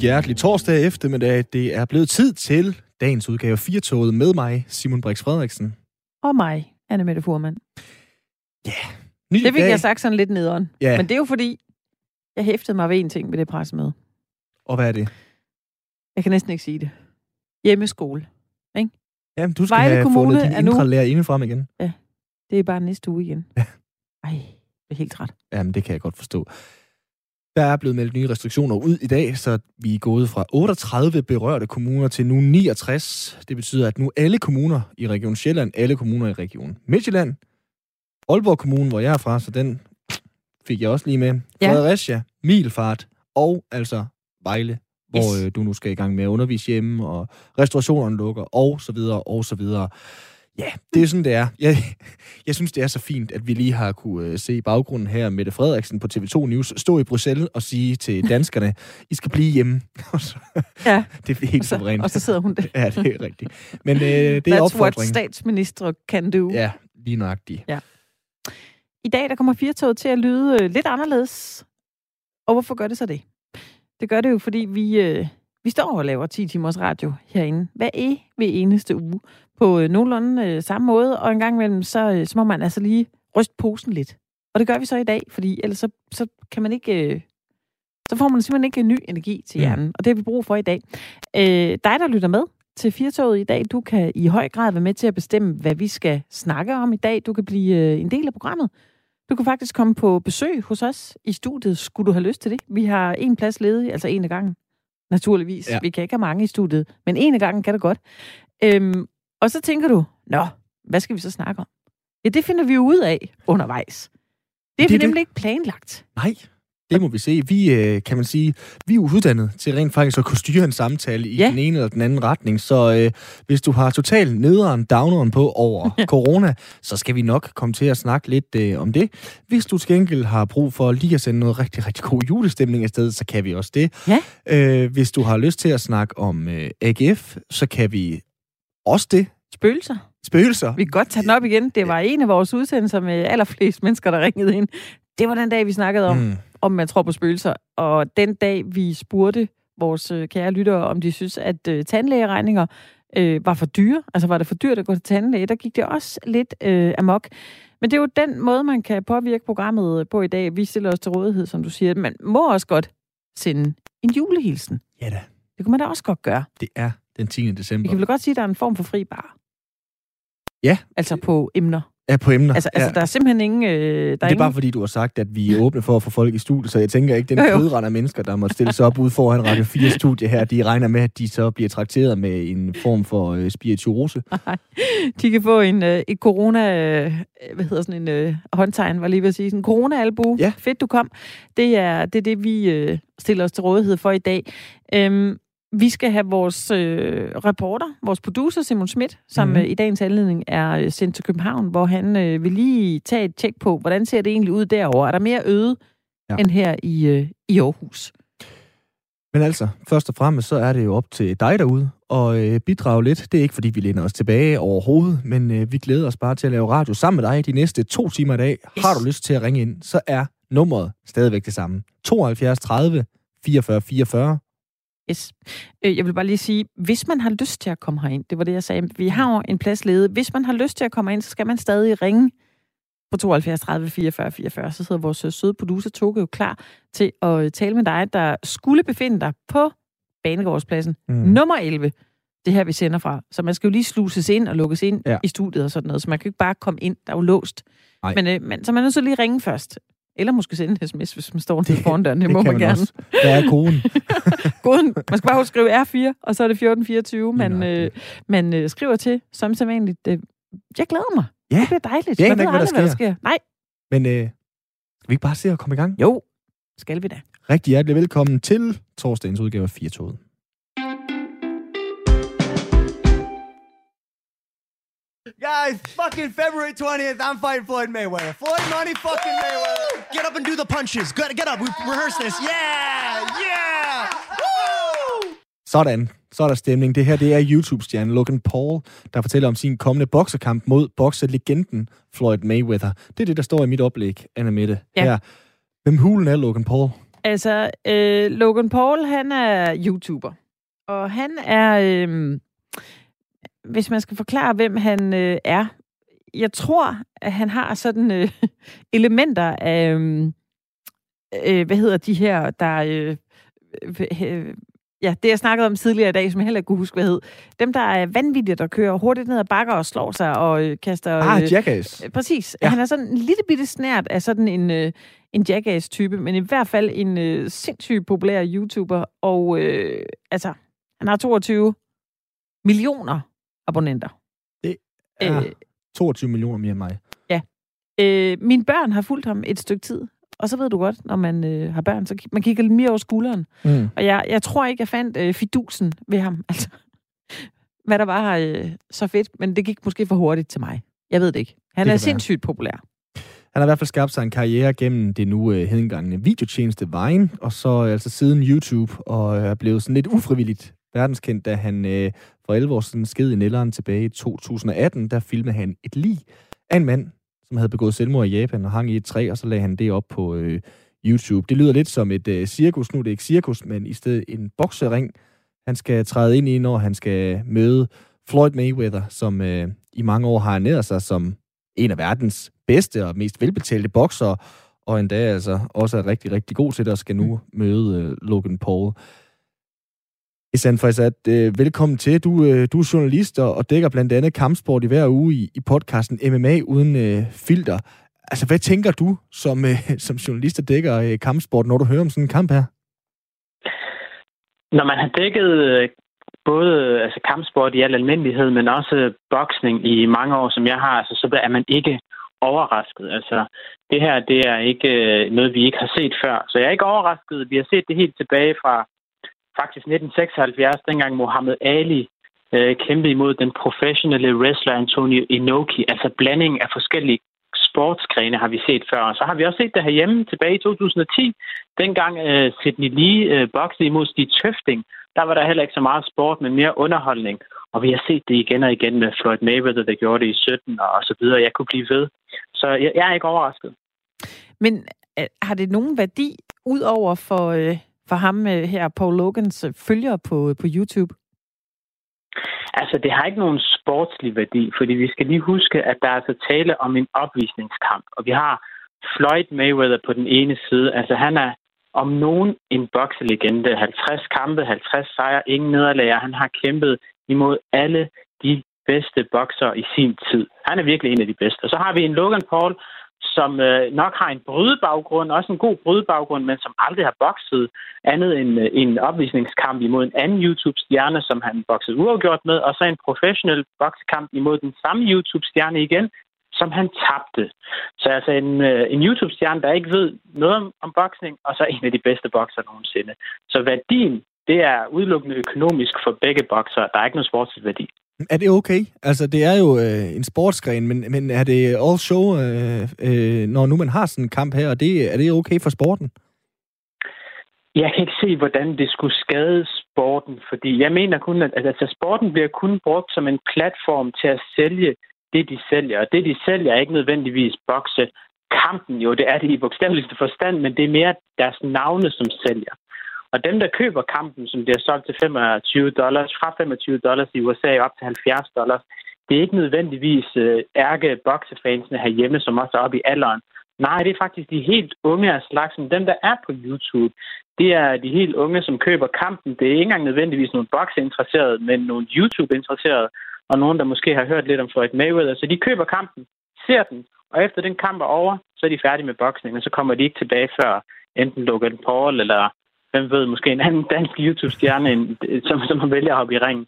hjertelig torsdag eftermiddag. Det er blevet tid til dagens udgave 4 med mig, Simon Brix Frederiksen. Og mig, Anne Mette Furman. Ja, ny Det fik dag. jeg sagt sådan lidt nederen. Ja. Men det er jo fordi, jeg hæftede mig ved en ting med det pressemøde. Og hvad er det? Jeg kan næsten ikke sige det. Hjemmeskole. Jamen, du skal Vejle have Kommune fundet din er nu- indre lærer indefrem igen. Det er bare næste uge igen. Ja. Ej, jeg er helt træt. Jamen, det kan jeg godt forstå. Der er blevet meldt nye restriktioner ud i dag, så vi er gået fra 38 berørte kommuner til nu 69. Det betyder, at nu alle kommuner i Region Sjælland, alle kommuner i Region Midtjylland, Aalborg Kommune, hvor jeg er fra, så den fik jeg også lige med, Ja. Fredericia, Milfart og altså Vejle, hvor Yes. øh, du nu skal i gang med at undervise hjemme, og restaurationerne lukker, og så videre, og så videre. Ja, det er sådan, det er. Jeg, jeg synes, det er så fint, at vi lige har kunne øh, se baggrunden her Mette Frederiksen på TV2 News stå i Bruxelles og sige til danskerne, I skal blive hjemme. Ja. det er helt Og så, suverænt. og så sidder hun der. Ja, det er rigtigt. Men øh, det er That's what opfordringen. statsminister can do. Ja, lige nøjagtigt. I dag der kommer firetoget til at lyde øh, lidt anderledes. Og hvorfor gør det så det? Det gør det jo, fordi vi, øh, vi står og laver 10 timers radio herinde. Hver e ved eneste uge. På øh, nogenlunde øh, samme måde. Og en gang imellem, så, øh, så må man altså lige ryste posen lidt. Og det gør vi så i dag, fordi ellers så, så kan man ikke... Øh, så får man simpelthen ikke en ny energi til Mm. hjernen. Og det har vi brug for i dag. Øh, dig, der lytter med til Firtoget i dag, du kan i høj grad være med til at bestemme, hvad vi skal snakke om i dag. Du kan blive øh, en del af programmet. Du kan faktisk komme på besøg hos os i studiet, skulle du have lyst til det. Vi har en plads ledig, altså en af gangen. Naturligvis. Ja. Ja. Vi kan ikke have mange i studiet, men en af gangen kan det godt. Øhm, og så tænker du, nå, hvad skal vi så snakke om? Ja, det finder vi jo ud af undervejs. Det er Det vi det. nemlig ikke planlagt. Nej, det må vi se. Vi, øh, kan man sige, vi er uddannet til rent faktisk at kunne styre en samtale i Ja. den ene eller den anden retning. Så øh, hvis du har total nederen, downeren på over corona, så skal vi nok komme til at snakke lidt øh, om det. Hvis du til gengæld har brug for lige at sende noget rigtig, rigtig god julestemning afsted, så kan vi også det. Ja. Øh, hvis du har lyst til at snakke om øh, AGF, så kan vi også det. Spøgelser. Spøgelser. Vi kan godt tage den op igen. Det var en af vores udsendelser med allerflest mennesker, der ringede ind. Det var den dag, vi snakkede om, Mm. om man tror på spøgelser. Og den dag, vi spurgte vores øh, kære lyttere, om de synes, at øh, tandlægeregninger øh, var for dyre, altså var det for dyrt at gå til tandlæge, der gik det også lidt øh, amok. Men det er jo den måde, man kan påvirke programmet på i dag. Vi stiller os til rådighed, som du siger. Man må også godt sende en julehilsen. Ja da, Det kunne man da også godt gøre. det er den 10. Vi december. kan vel godt sige, at der er en form for fri bar. Ja. Altså på emner. Ja, på emner. Altså, ja. altså der er simpelthen ingen... Øh, der er det er ingen... bare fordi, du har sagt, at vi er åbne for at få folk i studiet, så jeg tænker ikke, den kødrand af mennesker, der må stille sig op ude foran Radio 4 studie her, de regner med, at de så bliver trakteret med en form for øh, spirituose. Nej, de kan få en, øh, et corona, øh, hvad hedder sådan en øh, håndtegn, var lige ved at sige, sådan en corona-albu. Ja. Fedt, du kom. Det er det, er det vi øh, stiller os til rådighed for i dag. Øhm, vi skal have vores øh, reporter, vores producer Simon Schmidt, som mm-hmm. øh, i dagens anledning er øh, sendt til København, hvor han øh, vil lige tage et tjek på, hvordan ser det egentlig ud derovre? Er der mere øde ja. end her i, øh, i Aarhus? Men altså, først og fremmest, så er det jo op til dig derude og øh, bidrage lidt. Det er ikke, fordi vi læner os tilbage overhovedet, men øh, vi glæder os bare til at lave radio sammen med dig de næste to timer i dag. Yes. Har du lyst til at ringe ind, så er nummeret stadigvæk det samme. 72 30 44 44. Yes. Øh, Jeg vil bare lige sige, hvis man har lyst til at komme herind, det var det, jeg sagde, vi har jo en plads ledet. Hvis man har lyst til at komme ind, så skal man stadig ringe på 72 30 44 44. Så sidder vores øh, søde producer Toge jo klar til at øh, tale med dig, der skulle befinde dig på Banegårdspladsen. Mm. Mm. Nummer 11. Det er her, vi sender fra. Så man skal jo lige sluses ind og lukkes ind Ja. i studiet og sådan noget. Så man kan ikke bare komme ind. Der er jo låst. Men, øh, men så man er nødt til lige ringe først. Eller måske sende en sms, hvis man står det, foran døren. Det, det må kan man, gerne. Også. Hvad er koden? Koden, man skal bare skrive R4, og så er det 1424, man, øh, man øh, skriver til, som sædvanligt. Øh, jeg glæder mig. Ja. Det bliver dejligt. Jeg man aner ved ikke, hvad der aldrig, hvad der sker. Nej, Men øh, skal vi ikke bare se at komme i gang? jo, skal vi da. Rigtig hjertelig velkommen til torsdagens udgave af 4 Guys, fucking February 20th, I'm fighting Floyd Mayweather. Floyd Money fucking Mayweather. Get up and do the punches. Get, get up. We rehearse this. Yeah, yeah. Woo! Sådan, så er der stemning. Det her det er YouTube-stjernen Logan Paul, der fortæller om sin kommende boksekamp mod bokselegenden Floyd Mayweather. Det er det, der står i mit oplæg, Anna Mette. Ja. Her. Hvem hulen er Logan Paul? Altså, øh, Logan Paul, han er YouTuber. Og han er, øh, hvis man skal forklare, hvem han øh, er, jeg tror, at han har sådan øh, elementer af, øh, hvad hedder de her, der, øh, øh, ja, det jeg snakkede om tidligere i dag, som jeg heller ikke kunne huske, hvad hed. Dem, der er vanvittige, der kører hurtigt ned ad bakker og slår sig og øh, kaster... Ah, øh, Jackass. øh, Præcis. Ja. Ja. Han er sådan en lille bitte snært af sådan en, øh, en jackass-type, men i hvert fald en øh, sindssygt populær YouTuber. Og øh, altså, han har 22 millioner abonnenter. Det er Øh, 22 millioner mere end mig. øh, mine børn har fulgt ham et stykke tid. Og så ved du godt, når man øh, har børn, så ki- man kigger lidt mere over skulderen. Mm. Og jeg, jeg tror ikke, jeg fandt øh, fidusen ved ham. Altså, hvad der var øh, så fedt, men det gik måske for hurtigt til mig. Jeg ved det ikke. Han Det er sindssygt populær. Han har i hvert fald skabt sig en karriere gennem det nu øh, hedengangne videotjeneste Vine, og så øh, altså siden YouTube, og øh, er blevet sådan lidt ufrivilligt verdenskendt, da han øh, for 11 år siden sked i nælderen tilbage i 2018, der filmede han et lig af en mand, som havde begået selvmord i Japan og hang i et træ, og så lagde han det op på øh, YouTube. Det lyder lidt som et øh, cirkus, nu er det ikke cirkus, men i stedet en boksering, han skal træde ind i, når han skal møde Floyd Mayweather, som øh, i mange år har ernæret sig som en af verdens bedste og mest velbetalte bokser, og endda altså også er rigtig, rigtig god til det, og skal nu møde øh, Logan Paul. Isan Faisat, øh, velkommen til. Du, øh, du er journalist og, dækker blandt andet kampsport i hver uge i, i podcasten MMA uden øh, filter. Altså, hvad tænker du som, øh, som journalist, der dækker øh, kampsport, når du hører om sådan en kamp her? Når man har dækket øh, både altså kampsport i al almindelighed, men også boksning i mange år, som jeg har, altså, så er man ikke overrasket. Altså, det her, det er ikke øh, noget, vi ikke har set før. Så jeg er ikke overrasket. Vi har set det helt tilbage fra faktisk 1976, dengang Mohammed Ali øh, kæmpede imod den professionelle wrestler Antonio Inoki. Altså blanding af forskellige sportsgrene har vi set før. Og så har vi også set det herhjemme tilbage i 2010. Dengang øh, Sidney Lee øh, boxede imod Stig Tøfting, der var der heller ikke så meget sport, men mere underholdning. Og vi har set det igen og igen med Floyd Mayweather, der gjorde det i 17 og så videre. Jeg kunne blive ved. Så jeg, jeg er ikke overrasket. Men øh, har det nogen værdi, ud over for, øh, for ham øh, her, Paul Logans følger følgere på, øh, på YouTube? Altså, det har ikke nogen sportslig værdi, fordi vi skal lige huske, at der er altså tale om en opvisningskamp. Og vi har Floyd Mayweather på den ene side. Altså, han er om nogen en bokselegende. 50 kampe, 50 sejre, ingen nederlag. Han har kæmpet imod alle de bedste bokser i sin tid. Han er virkelig en af de bedste. Og så har vi en Logan Paul, som øh, nok har en brydebaggrund, også en god brydebaggrund, men som aldrig har bokset andet end øh, en opvisningskamp imod en anden YouTube-stjerne, som han boksede uafgjort med, og så en professionel boksekamp imod den samme YouTube-stjerne igen, som han tabte. Så altså en, øh, en YouTube-stjerne, der ikke ved noget om, om boksning, og så en af de bedste bokser nogensinde. Så værdien, det er udelukkende økonomisk for begge bokser. Der er ikke noget sportsværdi. værdi. Er det okay? Altså, det er jo øh, en sportsgren, men, men er det all show, øh, øh, når nu man har sådan en kamp her, og det, er det okay for sporten? Jeg kan ikke se, hvordan det skulle skade sporten, fordi jeg mener kun, at altså, sporten bliver kun brugt som en platform til at sælge det, de sælger. Og det, de sælger, er ikke nødvendigvis bokse kampen. Jo, det er det i bogstaveligste forstand, men det er mere deres navne, som sælger. Og dem, der køber kampen, som bliver solgt til 25 dollars, fra 25 dollars i USA op til 70 dollars, det er ikke nødvendigvis øh, ærke boksefansene herhjemme, som også er oppe i alderen. Nej, det er faktisk de helt unge af slagsen. Dem, der er på YouTube, det er de helt unge, som køber kampen. Det er ikke engang nødvendigvis nogle bokseinteresserede, men nogle YouTube-interesserede, og nogen, der måske har hørt lidt om Floyd Mayweather. Så de køber kampen, ser den, og efter den kamp er over, så er de færdige med boksning, og så kommer de ikke tilbage før enten Logan Paul eller hvem ved, måske en anden dansk YouTube-stjerne, som, som, som vælger at hoppe i ringen.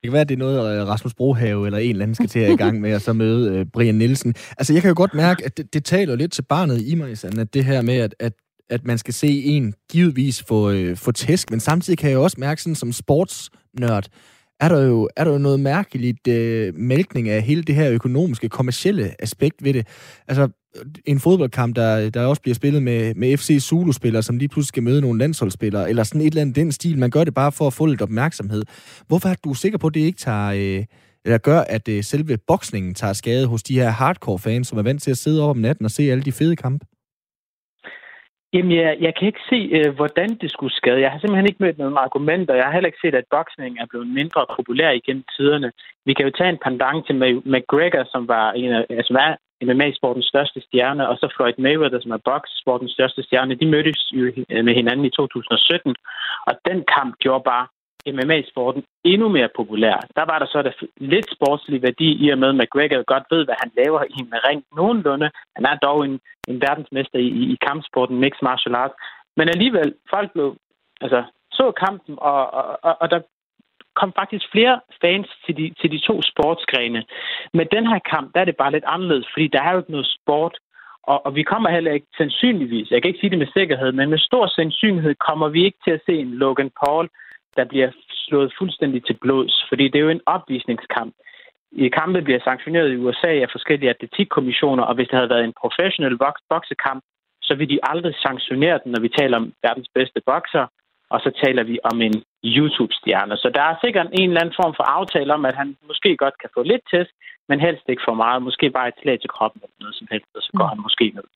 Det kan være, at det er noget, øh, Rasmus Brohave eller en eller anden skal til at i gang med, og så møde øh, Brian Nielsen. Altså, jeg kan jo godt mærke, at det, det taler lidt til barnet i mig, Isan, at det her med, at, at, at man skal se en givetvis få, øh, få tæsk, men samtidig kan jeg jo også mærke, sådan som sportsnørd, er der jo, er der jo noget mærkeligt øh, mælkning af hele det her økonomiske, kommercielle aspekt ved det. Altså, en fodboldkamp, der, der også bliver spillet med, med FC Zulu-spillere, som lige pludselig skal møde nogle landsholdsspillere, eller sådan et eller andet den stil. Man gør det bare for at få lidt opmærksomhed. Hvorfor er du sikker på, at det ikke tager, øh, eller gør, at øh, selve boksningen tager skade hos de her hardcore fans, som er vant til at sidde op om natten og se alle de fede kampe? Jamen, jeg, jeg kan ikke se, øh, hvordan det skulle skade. Jeg har simpelthen ikke mødt nogen argumenter. Jeg har heller ikke set, at boksning er blevet mindre populær igennem tiderne. Vi kan jo tage en pendant til McGregor, som var en af, altså, MMA-sportens største stjerne, og så Floyd Mayweather, som er bokssportens største stjerne. De mødtes jo øh, med hinanden i 2017, og den kamp gjorde bare MMA-sporten endnu mere populær. Der var der så der lidt sportslig værdi i og med, at McGregor godt ved, hvad han laver i en ring nogenlunde. Han er dog en, en verdensmester i, i kampsporten, mixed martial arts. Men alligevel, folk blev, altså, så kampen, og, og, og der kom faktisk flere fans til de, til de to sportsgrene. Men den her kamp, der er det bare lidt anderledes, fordi der er jo ikke noget sport. Og, og vi kommer heller ikke sandsynligvis, jeg kan ikke sige det med sikkerhed, men med stor sandsynlighed kommer vi ikke til at se en Logan Paul, der bliver slået fuldstændig til blods, fordi det er jo en opvisningskamp. I kampe bliver sanktioneret i USA af forskellige atletikkommissioner, og hvis det havde været en professionel boksekamp, så ville de aldrig sanktionere den, når vi taler om verdens bedste bokser, og så taler vi om en YouTube-stjerne. Så der er sikkert en eller anden form for aftale om, at han måske godt kan få lidt test, men helst ikke for meget. Måske bare et slag til kroppen eller noget som helst, og så går mm. han måske ned.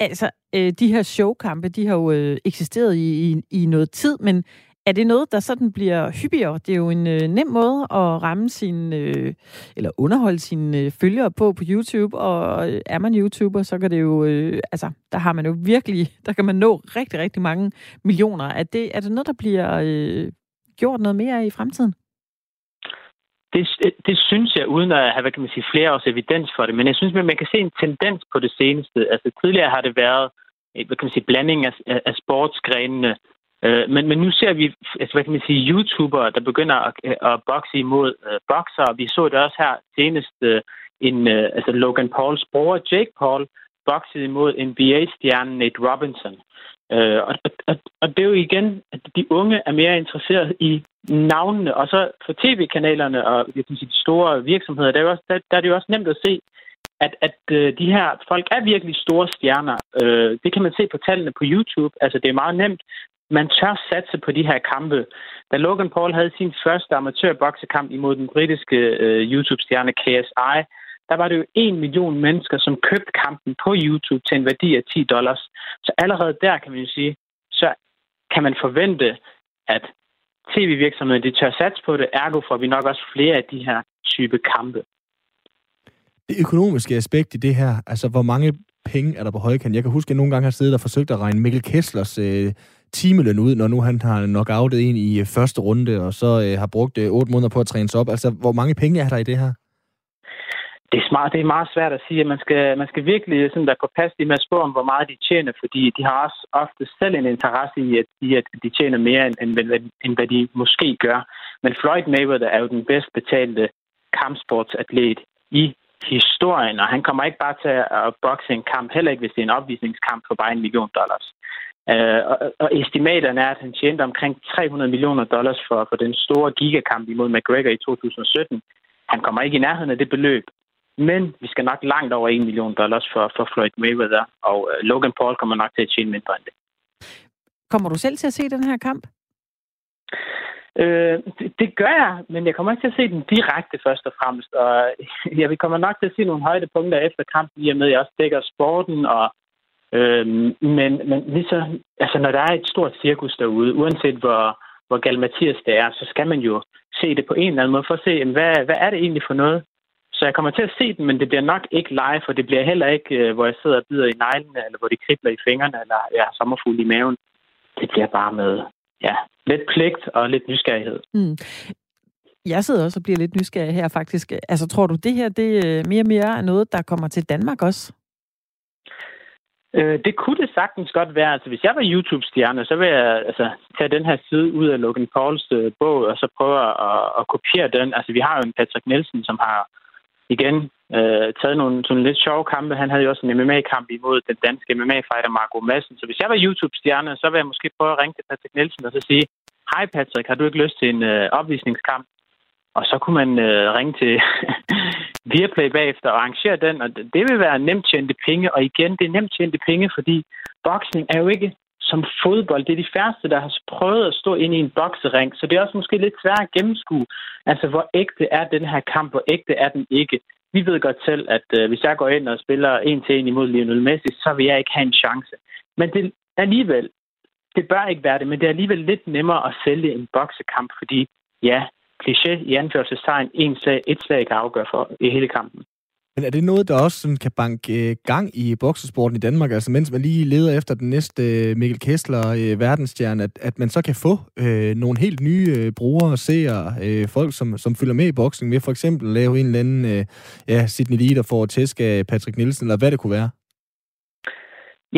Altså, øh, de her showkampe, de har jo øh, eksisteret i, i, i noget tid, men er det noget, der sådan bliver hyppigere? Det er jo en øh, nem måde at ramme sin, øh, eller underholde sine øh, følgere på på YouTube, og øh, er man YouTuber, så kan det jo, øh, altså, der har man jo virkelig, der kan man nå rigtig, rigtig mange millioner. Er det, er det noget, der bliver øh, gjort noget mere i fremtiden? Det, øh, det synes jeg, uden at have hvad kan man sige, flere års evidens for det, men jeg synes, at man kan se en tendens på det seneste. Altså tidligere har det været øh, hvad kan man sige, blanding af, af sportsgrenene, Øh, men, men nu ser vi, altså, hvad kan man sige, YouTubere, der begynder at, at bokse imod øh, bokser. Vi så det også her senest øh, en, øh, altså Logan Pauls bror, Jake Paul, boksede imod NBA-stjernen Nate Robinson. Øh, og, og, og det er jo igen, at de unge er mere interesseret i navnene, og så for tv-kanalerne og jeg kan sige, de store virksomheder, der er, også, der, der er det jo også nemt at se, at, at øh, de her folk er virkelig store stjerner. Øh, det kan man se på tallene på YouTube. Altså, det er meget nemt man tør satse på de her kampe. Da Logan Paul havde sin første amatørboksekamp imod den britiske øh, YouTube-stjerne KSI, der var det jo en million mennesker, som købte kampen på YouTube til en værdi af 10 dollars. Så allerede der kan man jo sige, så kan man forvente, at tv-virksomheden de tør satse på det, ergo får vi nok også flere af de her type kampe. Det økonomiske aspekt i det her, altså hvor mange penge er der på højkant? Jeg kan huske, at jeg nogle gange har siddet og forsøgt at regne Mikkel Kesslers øh, timeløn ud, når nu han har knockoutet en i øh, første runde, og så øh, har brugt øh, otte måneder på at træne sig op. Altså, hvor mange penge er der i det her? Det er, smart, det er meget svært at sige. at Man skal, man skal virkelig øh, sådan være påpasselig med at spørge om, hvor meget de tjener, fordi de har også ofte selv en interesse i, at, i, at de tjener mere, end, end, end hvad de måske gør. Men Floyd Mayweather er jo den bedst betalte kampsportsatlet i historien, og han kommer ikke bare til at bokse en kamp, heller ikke hvis det er en opvisningskamp for bare en million dollars. Øh, og, og estimaterne er, at han tjente omkring 300 millioner dollars for, for den store gigakamp imod McGregor i 2017. Han kommer ikke i nærheden af det beløb, men vi skal nok langt over 1 million dollars for, for Floyd Mayweather, og uh, Logan Paul kommer nok til at tjene mindre end det. Kommer du selv til at se den her kamp? Øh, det, det gør jeg, men jeg kommer ikke til at se den direkte først og fremmest. Og vi kommer nok til at se nogle højdepunkter efter kampen, i og med at jeg også dækker sporten og Øh, men, men lige så, altså, når der er et stort cirkus derude, uanset hvor, hvor gal Mathias det er, så skal man jo se det på en eller anden måde for at se, jamen, hvad, hvad er det egentlig for noget? Så jeg kommer til at se den, men det bliver nok ikke live, for det bliver heller ikke, øh, hvor jeg sidder og bider i neglene, eller hvor det kribler i fingrene, eller jeg har sommerfugl i maven. Det bliver bare med ja, lidt pligt og lidt nysgerrighed. Mm. Jeg sidder også og bliver lidt nysgerrig her faktisk. Altså tror du, det her det øh, mere og mere er noget, der kommer til Danmark også? Øh, det kunne det sagtens godt være. Altså, hvis jeg var YouTube-stjerne, så ville jeg altså, tage den her side ud af Logan Pauls øh, bog, og så prøve at, at kopiere den. Altså, vi har jo en Patrick Nielsen, som har igen øh, taget nogle sådan lidt sjove kampe. Han havde jo også en MMA-kamp imod den danske MMA-fighter Marco Madsen. Så hvis jeg var YouTube-stjerne, så ville jeg måske prøve at ringe til Patrick Nielsen og så sige, Hej Patrick, har du ikke lyst til en øh, opvisningskamp? Og så kunne man øh, ringe til Viaplay bagefter og arrangere den, og det vil være nemt tjente penge. Og igen, det er nemt tjente penge, fordi boksning er jo ikke som fodbold. Det er de færreste, der har prøvet at stå ind i en boksering, så det er også måske lidt svært at gennemskue, altså hvor ægte er den her kamp, hvor ægte er den ikke. Vi ved godt selv, at øh, hvis jeg går ind og spiller en til en imod Lionel Messi, så vil jeg ikke have en chance. Men det alligevel, det bør ikke være det, men det er alligevel lidt nemmere at sælge en boksekamp, fordi ja, kliché i anførselstegn, en slag, et slag kan afgøre for i hele kampen. Men er det noget, der også sådan kan banke øh, gang i boksesporten i Danmark? Altså mens man lige leder efter den næste øh, Mikkel Kessler øh, verdensstjerne, at, at man så kan få øh, nogle helt nye øh, brugere, seere, øh, folk, som, som følger med i boksning, med for eksempel lave en eller anden øh, ja, Sidney Lee, der får tæsk af Patrick Nielsen, eller hvad det kunne være?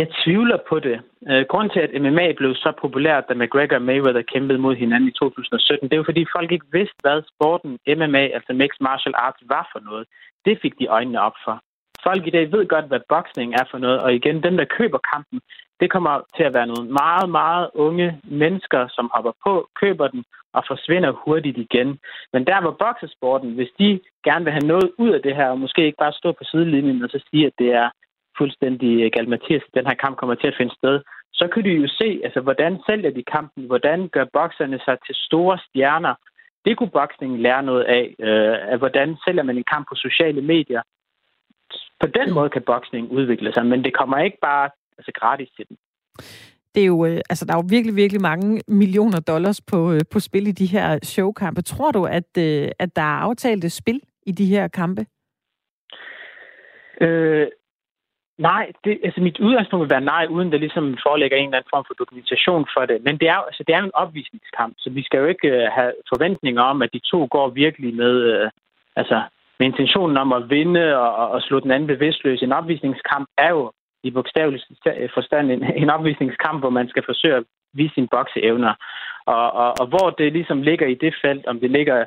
Jeg tvivler på det. Øh, grunden til, at MMA blev så populært, da McGregor og Mayweather kæmpede mod hinanden i 2017, det er jo fordi folk ikke vidste, hvad sporten MMA, altså Mixed Martial Arts, var for noget. Det fik de øjnene op for. Folk i dag ved godt, hvad boksning er for noget, og igen, dem, der køber kampen, det kommer til at være nogle meget, meget unge mennesker, som hopper på, køber den og forsvinder hurtigt igen. Men der var boksesporten, hvis de gerne vil have noget ud af det her, og måske ikke bare stå på sidelinjen og så sige, at det er fuldstændig galt Mathias, den her kamp kommer til at finde sted, så kan du jo se, altså, hvordan sælger de kampen, hvordan gør bokserne sig til store stjerner. Det kunne boksningen lære noget af, øh, af hvordan sælger man en kamp på sociale medier. På den måde kan boksning udvikle sig, men det kommer ikke bare altså, gratis til den. Det er jo, øh, altså, der er jo virkelig, virkelig mange millioner dollars på, øh, på spil i de her showkampe. Tror du, at, øh, at der er aftalte spil i de her kampe? Øh, Nej, det, altså mit udgangspunkt vil være nej, uden der ligesom forelægger en eller anden form for dokumentation for det. Men det er, altså, det er jo en opvisningskamp, så vi skal jo ikke uh, have forventninger om, at de to går virkelig med, uh, altså, med intentionen om at vinde og, og, og slå den anden bevidstløs. En opvisningskamp er jo i bogstavelig forstand en, en opvisningskamp, hvor man skal forsøge at vise sine bokseevner. Og, og, og hvor det ligesom ligger i det felt, om det ligger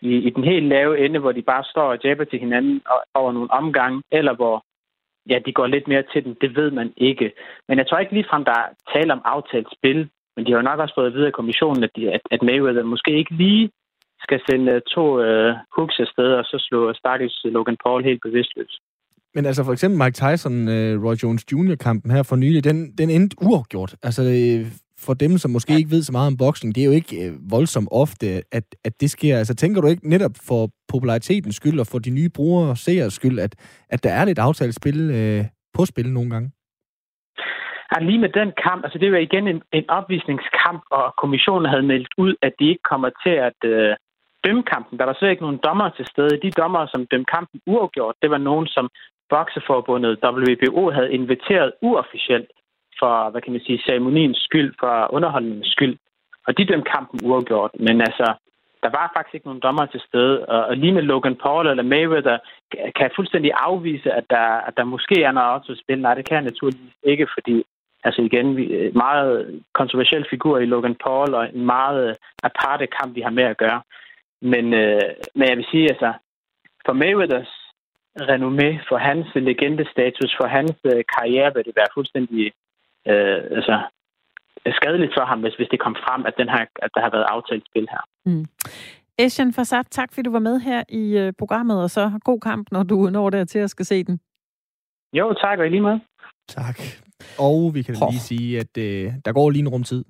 i, i den helt lave ende, hvor de bare står og jabber til hinanden over nogle omgange, eller hvor ja, de går lidt mere til den. Det ved man ikke. Men jeg tror ikke ligefrem, der er tale om aftalt spil. Men de har jo nok også fået videre af kommissionen, at, de, at, at Mayweather måske ikke lige skal sende øh, to øh, hooks afsted, og så slå stakkels øh, Logan Paul helt bevidstløs. Men altså for eksempel Mike Tyson, øh, Roy Jones Jr.-kampen her for nylig, den, den endte uafgjort. Altså øh, for dem, som måske ja. ikke ved så meget om boksning, det er jo ikke øh, voldsomt ofte, at, at det sker. Altså, tænker du ikke netop for popularitetens skyld og for de nye brugere og seers skyld, at, at der er lidt aftalt spil øh, på spil nogle gange? Ja, lige med den kamp, altså det var igen en, en opvisningskamp, og kommissionen havde meldt ud, at de ikke kommer til at øh, dømme kampen. Der var slet ikke nogen dommer til stede. De dommer, som dømte kampen uafgjort, det var nogen, som Bokseforbundet WBO havde inviteret uofficielt for, hvad kan man sige, ceremoniens skyld, for underholdningens skyld. Og de dømte kampen uafgjort. Men altså, der var faktisk ikke nogen dommer til stede. Og lige med Logan Paul eller Mayweather kan jeg fuldstændig afvise, at der, at der måske er noget også spil. Nej, det kan jeg naturligvis ikke, fordi altså igen, øh, meget kontroversiel figur i Logan Paul, og en meget øh, aparte kamp, vi har med at gøre. Men, øh, men jeg vil sige, altså, for Mayweathers renommé, for hans legendestatus, for hans øh, karriere, vil det være fuldstændig øh, altså, skadeligt for ham, hvis, hvis det kom frem, at, den her, at der har været aftalt spil her. Mm. Esjan Farsad, tak fordi du var med her i øh, programmet, og så god kamp, når du når der til at skal se den. Jo, tak, og i lige måde. Tak. Og vi kan oh. lige sige, at øh, der går lige en rumtid.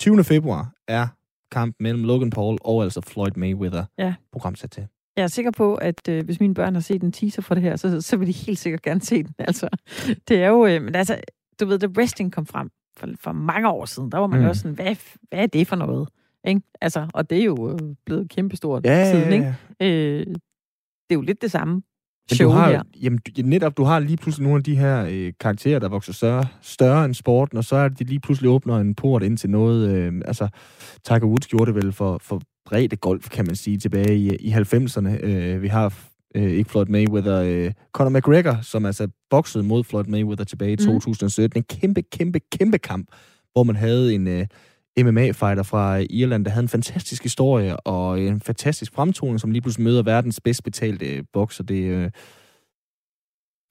20. februar er kamp mellem Logan Paul og altså Floyd Mayweather ja. programsat til. Jeg er sikker på, at øh, hvis mine børn har set en teaser for det her, så, så vil de helt sikkert gerne se den. Altså, det er jo, øh, men altså, du ved, da wrestling kom frem for, for mange år siden, der var man mm. også sådan, hvad, hvad er det for noget? Ikke? Altså, og det er jo øh, blevet kæmpestort ja, siden, ikke? Ja, ja. Øh, det er jo lidt det samme men show du har, her. Jamen, netop, du har lige pludselig nogle af de her øh, karakterer, der vokser større, større end sporten, og så er det lige pludselig åbner en port ind til noget. Øh, altså, Tiger Woods gjorde det vel for, for bredde golf, kan man sige, tilbage i, i 90'erne. Øh, vi har øh, ikke Floyd Mayweather, øh, Conor McGregor, som altså boksede mod Floyd Mayweather tilbage i mm. 2017. En kæmpe, kæmpe, kæmpe kamp, hvor man havde en øh, MMA-fighter fra Irland, der havde en fantastisk historie og en fantastisk fremtoning, som lige pludselig møder verdens bedst betalte øh, bokser. Det, øh,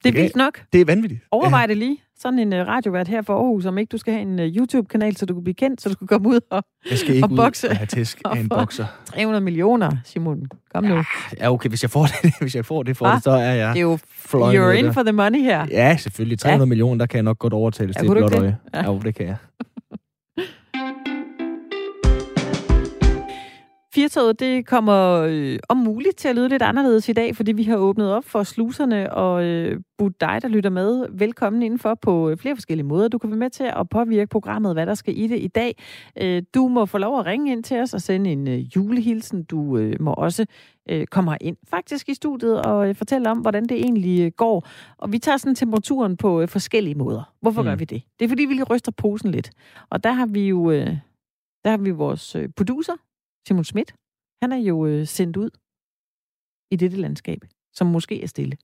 det er vildt nok. Det er vanvittigt. Overvej det lige. Sådan en uh, radiovært her for Aarhus, om ikke du skal have en uh, YouTube-kanal, så du kan blive kendt, så du kan komme ud og, Jeg skal ikke og bokse. ud og have tæsk af en bokser. 300 millioner, Simon. Kom nu. Ja, okay, hvis jeg får det, hvis jeg får det for ah, det, så er jeg... Det er jo, you're in for the money her. Ja, selvfølgelig. 300 ja. millioner, der kan jeg nok godt overtales ja, til et blot øje. Ja. Jo, det kan jeg. Firtoget, det kommer øh, om muligt til at lyde lidt anderledes i dag, fordi vi har åbnet op for sluserne og øh, budt dig, der lytter med, velkommen indenfor på øh, flere forskellige måder. Du kan være med til at påvirke programmet, hvad der skal i det i dag. Øh, du må få lov at ringe ind til os og sende en øh, julehilsen. Du øh, må også øh, komme ind faktisk i studiet og øh, fortælle om, hvordan det egentlig øh, går. Og vi tager sådan temperaturen på øh, forskellige måder. Hvorfor mm. gør vi det? Det er fordi, vi lige ryster posen lidt. Og der har vi jo øh, der har vi vores øh, producer, Simon Schmidt, han er jo øh, sendt ud i dette landskab, som måske er stille.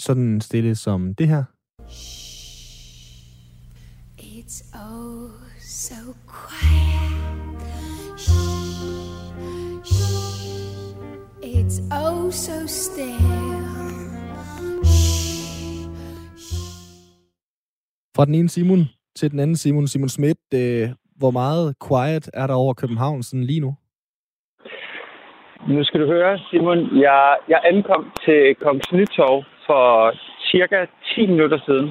Sådan stille som det her. It's oh so quiet. Shh, shh. It's oh so still. Fra den ene Simon til den anden Simon, Simon Schmidt. Øh, hvor meget quiet er der over København sådan lige nu? Nu skal du høre, Simon. Jeg, jeg ankom til Kongens Nytorv for cirka 10 minutter siden.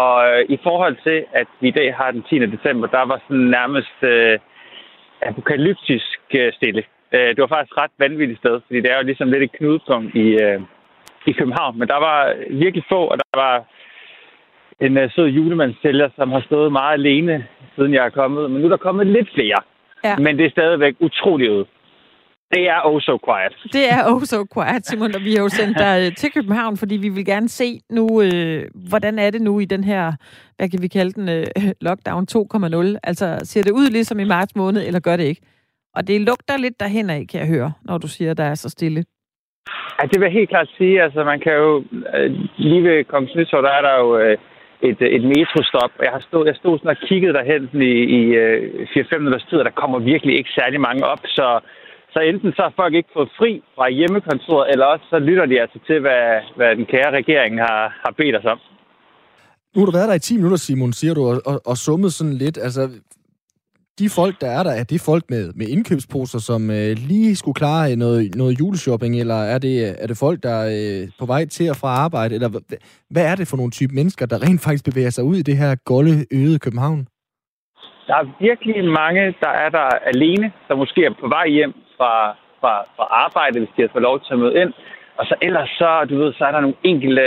Og øh, i forhold til, at vi i dag har den 10. december, der var sådan nærmest øh, apokalyptisk øh, stille. Øh, det var faktisk ret vanvittigt sted, fordi det er jo ligesom lidt et knudepunkt i, øh, i København. Men der var virkelig få, og der var en øh, sød julemandssælger, som har stået meget alene, siden jeg er kommet. Men nu er der kommet lidt flere. Ja. Men det er stadigvæk utroligt ude. Det er oh so quiet. Det er oh so quiet, Simon, og vi har jo sendt dig øh, til København, fordi vi vil gerne se nu, øh, hvordan er det nu i den her, hvad kan vi kalde den, øh, lockdown 2.0? Altså, ser det ud ligesom i marts måned, eller gør det ikke? Og det lugter lidt derhen af, kan jeg høre, når du siger, der er så stille. Ja, det vil jeg helt klart sige. Altså, man kan jo... Øh, lige ved Kongens Nytorv, der er der jo øh, et, øh, et metrostop. Jeg, har stået, jeg stod sådan og kiggede derhen i, i øh, 4-5 minutters tid, og der kommer virkelig ikke særlig mange op. Så, så enten så har folk ikke fået fri fra hjemmekontoret, eller også så lytter de altså til, hvad, hvad den kære regering har, har bedt os om. Nu har du været der i 10 minutter, Simon, siger du, og, og, og summet sådan lidt. Altså, de folk, der er der, er det folk med, med indkøbsposer, som øh, lige skulle klare noget, noget juleshopping, eller er det, er det folk, der er øh, på vej til og fra arbejde? Eller hvad, er det for nogle type mennesker, der rent faktisk bevæger sig ud i det her golde, øde København? Der er virkelig mange, der er der alene, der måske er på vej hjem fra, fra, fra arbejde, hvis de har fået lov til at møde ind. Og så ellers så, du ved, så er der nogle enkelte,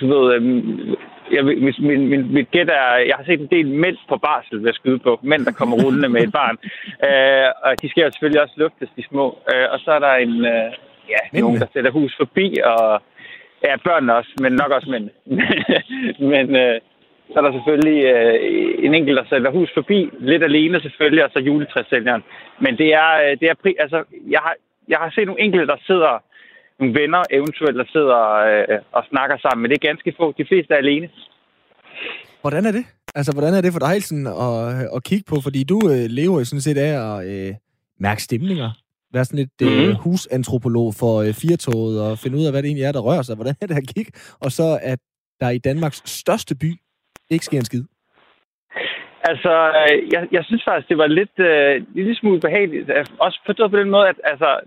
du ved, øhm, jeg, hvis min, min, mit gæt er, jeg har set en del mænd på barsel, vil jeg skyde på. Mænd, der kommer rullende med et barn. Øh, og de skal jo selvfølgelig også luftes, de små. Øh, og så er der en, øh, ja, Mændene? nogen, der sætter hus forbi, og ja, børnene også, men nok også mænd. men øh, så er der selvfølgelig øh, en enkelt, der sætter hus forbi, lidt alene selvfølgelig, og så juletræssælgeren. Men det er, øh, det er pri- altså, jeg har, jeg har set nogle enkelte, der sidder, nogle venner eventuelt, der sidder øh, og snakker sammen, men det er ganske få. De fleste er alene. Hvordan er det? Altså, hvordan er det for dig sådan at, at kigge på? Fordi du øh, lever jo sådan set af at øh, mærke stemninger. Være sådan lidt øh, Mhm. husantropolog for øh, firtoget og finde ud af, hvad det egentlig er, der rører sig. Hvordan er det at kigge? Og så, at der i Danmarks største by ikke sker en skid. Altså, øh, jeg, jeg synes faktisk, det var lidt, øh, en lille smule behageligt. Altså, Også forstået på den måde, at altså,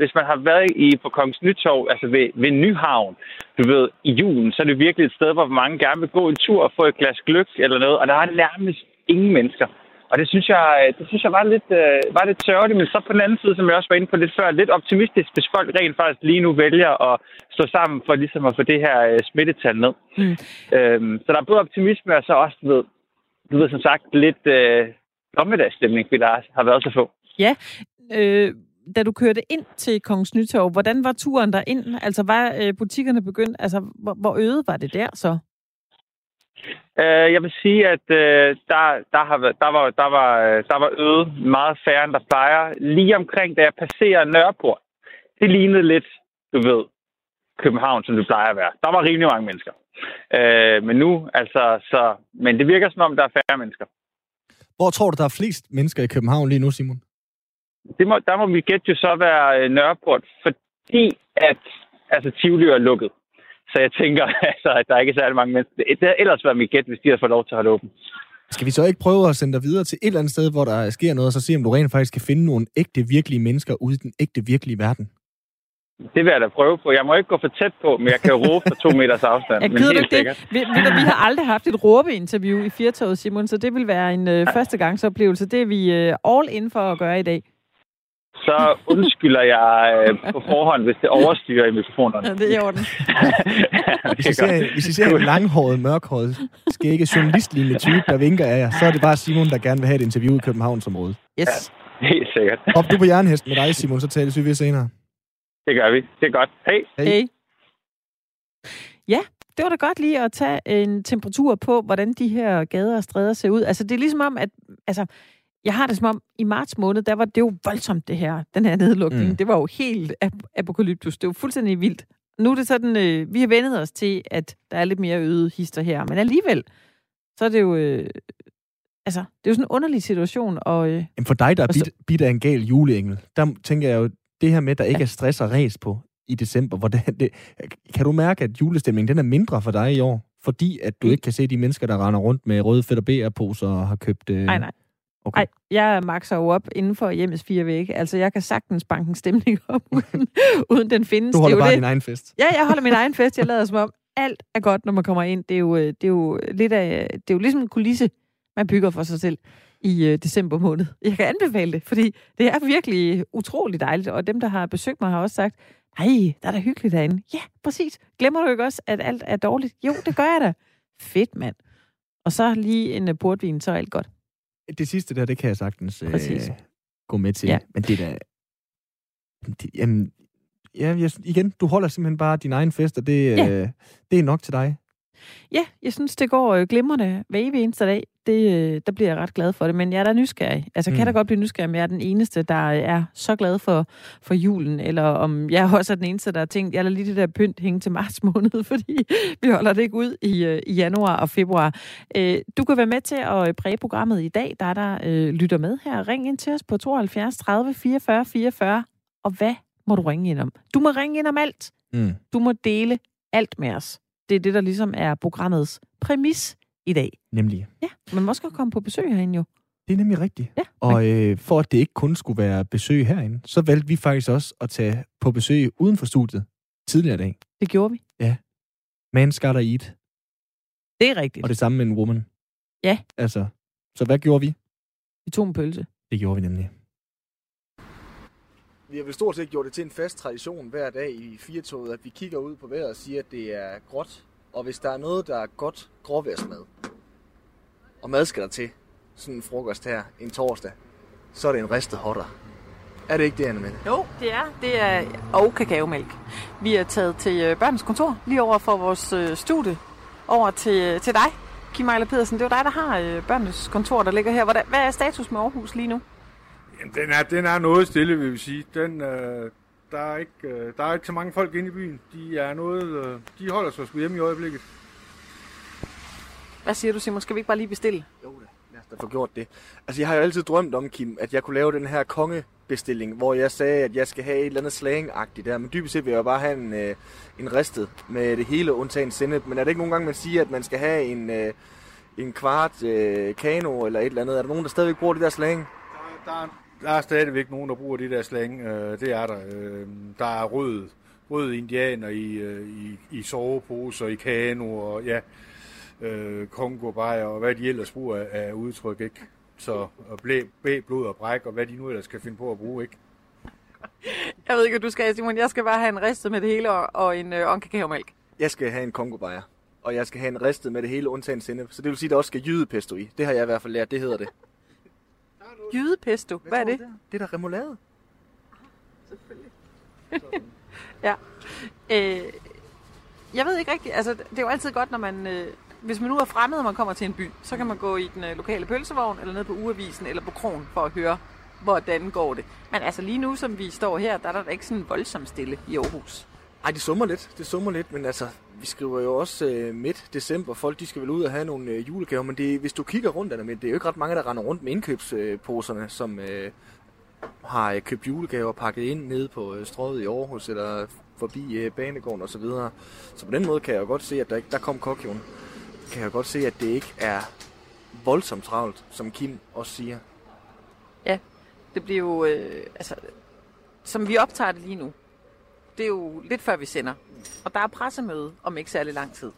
hvis man har været i på Kongens Nytorv, altså ved, ved Nyhavn, du ved, i julen, så er det virkelig et sted, hvor mange gerne vil gå en tur og få et glas gløk eller noget, og der er nærmest ingen mennesker. Og det synes jeg, øh, det synes jeg var lidt, øh, var lidt sørgeligt, men så på den anden side, som jeg også var inde på lidt før, lidt optimistisk, hvis folk rent faktisk lige nu vælger at stå sammen for ligesom at få det her øh, smittetal ned. Mm. Øhm, så der er både optimisme og så også, du ved, du ved som sagt, lidt øh, dommedagsstemning, fordi der har været så få. Ja, øh, da du kørte ind til Kongens Nytorv, hvordan var turen der ind? Altså, var øh, butikkerne begyndt? Altså, hvor, hvor øde var det der så? Øh, jeg vil sige, at øh, der, der, har der, var, der, var, øh, der var øget meget færre, end der plejer. Lige omkring, da jeg passerer Nørreport, det lignede lidt, du ved, København, som det plejer at være. Der var rimelig mange mennesker. Øh, men nu, altså, så... Men det virker som om, der er færre mennesker. Hvor tror du, der er flest mennesker i København lige nu, Simon? Det må, der må vi gætte jo så være øh, Nørreport, fordi at altså, Tivoli er lukket. Så jeg tænker, altså, at der er ikke særlig mange mennesker. Det, havde ellers været mit gæt, hvis de havde fået lov til at holde åben. Skal vi så ikke prøve at sende dig videre til et eller andet sted, hvor der sker noget, og så se, om du rent faktisk kan finde nogle ægte, virkelige mennesker ude i den ægte, virkelige verden? Det vil jeg da prøve på. Jeg må ikke gå for tæt på, men jeg kan jo råbe fra to meters afstand. Jeg men helt ikke det. sikkert. Vi, ved du, vi har aldrig haft et råbeinterview i Firtoget, Simon, så det vil være en øh, førstegangsoplevelse. Det er vi øh, all in for at gøre i dag. så undskylder jeg øh, på forhånd, hvis det overstyrer i mikrofonerne. Ja, det er i orden. Hvis I ser, hvis I ser en langhåret, mørkhåret, skægge journalistlignende type, der vinker af jer, så er det bare Simon, der gerne vil have et interview i Københavnsområdet. Yes. Helt sikkert. Hop du på jernhest med dig, Simon, så tales vi ved senere. Det gør vi. Det er godt. Hej. Hej. Hey. Ja, det var da godt lige at tage en temperatur på, hvordan de her gader og stræder ser ud. Altså, det er ligesom om, at... Altså, jeg har det som om, i marts måned, der var det jo voldsomt, det her, den her nedlukning. Mm. Det var jo helt ap- apokalyptus. Det var fuldstændig vildt. Nu er det sådan, øh, vi har vendet os til, at der er lidt mere øget hister her. Men alligevel, så er det jo... Øh, altså, det er jo sådan en underlig situation, og... Øh, Jamen for dig, der er bit, bit af en gal juleengel, der tænker jeg jo, det her med, at der ikke er stress og ræs på i december, hvordan det, kan du mærke, at julestemningen den er mindre for dig i år? Fordi at du Mm. ikke kan se de mennesker, der render rundt med røde fedt og BR-poser og har købt... Øh... nej, nej. Okay. Ej, jeg makser jo op inden for hjemmets fire vægge. Altså, jeg kan sagtens banke en stemning op, uden, uden den findes. Du holder det bare det. din egen fest. Ja, jeg holder min egen fest. Jeg lader som om, alt er godt, når man kommer ind. Det er jo, øh, det er jo lidt af, det er jo ligesom en kulisse, man bygger for sig selv i øh, december måned. Jeg kan anbefale det, fordi det er virkelig utroligt dejligt, og dem, der har besøgt mig, har også sagt, nej, der er da hyggeligt derinde. Ja, præcis. Glemmer du ikke også, at alt er dårligt? Jo, det gør jeg da. Fedt, mand. Og så lige en øh, portvin, så er alt godt. Det sidste der, det kan jeg sagtens øh, gå med til. Ja. Men det er da... Det, jamen, ja, jeg, igen, du holder simpelthen bare din egen fest, og det, Ja. øh, det er nok til dig. Ja, jeg synes, det går øh, glimrende hver evig eneste dag. Det, øh, der bliver jeg ret glad for det, men jeg er da nysgerrig. Altså, mm. kan da godt blive nysgerrig, om jeg er den eneste, der er så glad for, for julen, eller om jeg også er den eneste, der har tænkt, jeg lader lige det der pynt hænge til marts måned, fordi vi holder det ikke ud i, øh, i januar og februar. Øh, du kan være med til at øh, præge programmet i dag, der er der øh, lytter med her. Ring ind til os på 72 30 44 44, og hvad må du ringe ind om? Du må ringe ind om alt. Mm. Du må dele alt med os. Det er det, der ligesom er programmets præmis i dag. Nemlig. Ja, man må også godt komme på besøg herinde jo. Det er nemlig rigtigt. Ja, Og øh, for at det ikke kun skulle være besøg herinde, så valgte vi faktisk også at tage på besøg uden for studiet tidligere i dag. Det gjorde vi. Man skal der eat. Det er rigtigt. Og det samme med en woman. Ja. Altså, så hvad gjorde vi? Vi tog en pølse. Det gjorde vi nemlig. Vi har vel stort set gjort det til en fast tradition hver dag i firetoget, at vi kigger ud på vejret og siger, at det er gråt. Og hvis der er noget, der er godt gråværsmad, og mad skal der til, sådan en frokost her en torsdag, så er det en ristet hotter. Er det ikke det, Anne Jo, det er. Det er og kakaomælk. Vi er taget til øh, børnens kontor, lige over for vores øh, studie, over til, øh, til dig, Kim Ejler Pedersen. Det er jo dig, der har øh, børnenes kontor, der ligger her. Hvad er status med Aarhus lige nu? Jamen, den er, den er noget stille, vil vi sige. Den, øh, der, er ikke, øh, der er ikke så mange folk inde i byen. De er noget, øh, de holder sig sgu hjemme i øjeblikket. Hvad siger du, Simon? Skal vi ikke bare lige bestille? Jo da, lad os da få gjort det. Altså, jeg har jo altid drømt om, Kim, at jeg kunne lave den her kongebestilling, hvor jeg sagde, at jeg skal have et eller andet slang-agtigt der. Men dybest set vil jeg jo bare have en, øh, en ristet med det hele undtagen sennep. Men er det ikke nogen gange, man siger, at man skal have en, øh, en kvart øh, kano eller et eller andet? Er der nogen, der stadigvæk bruger det der slang? Der, der, er, der er stadigvæk nogen, der bruger det der slang. Øh, det er der. Øh, der er rød, rød indianer i, øh, i, i soveposer, i kano og ja, øh, kongo og hvad de ellers bruger af, af udtryk, ikke? Så og blæ, blæ, blod og bræk, og hvad de nu ellers kan finde på at bruge, ikke? Jeg ved ikke, hvad du skal, Simon. Jeg skal bare have en ristet med det hele og, og en, øh, kakaomælk. Jeg skal have en kongo og jeg skal have en ristet med det hele undtagen sennep. Så det vil sige, at der også skal jydepesto i. Det har jeg i hvert fald lært, det hedder det. Jydepesto. Hvad, er det? Det er der remoulade. Ja. Øh, jeg ved ikke rigtigt, altså det er jo altid godt, når man, øh, hvis man nu er fremmed, og man kommer til en by, så kan man gå i den øh, lokale pølsevogn, eller ned på uavisen, eller på krogen, for at høre, hvordan går det. Men altså lige nu, som vi står her, der er der da ikke sådan voldsomt stille i Aarhus. Ej, det summer lidt. Det summer lidt, men altså, vi skriver jo også øh, midt december. Folk, de skal vel ud og have nogle øh, julegaver, men det, hvis du kigger rundt, Anna, men det er jo ikke ret mange, der render rundt med indkøbsposerne, som øh, har øh, købt julegaver pakket ind nede på øh, strøget i Aarhus, eller forbi øh, banegården og så videre. Så på den måde kan jeg jo godt se, at der, ikke, der kom kokjoen. Kan jeg jo godt se, at det ikke er voldsomt travlt, som Kim også siger. Ja, Det bliver jo, øh, altså, som vi optager det lige nu, det er jo lidt før vi sender. Og der er pressemøde om ikke særlig lang tid.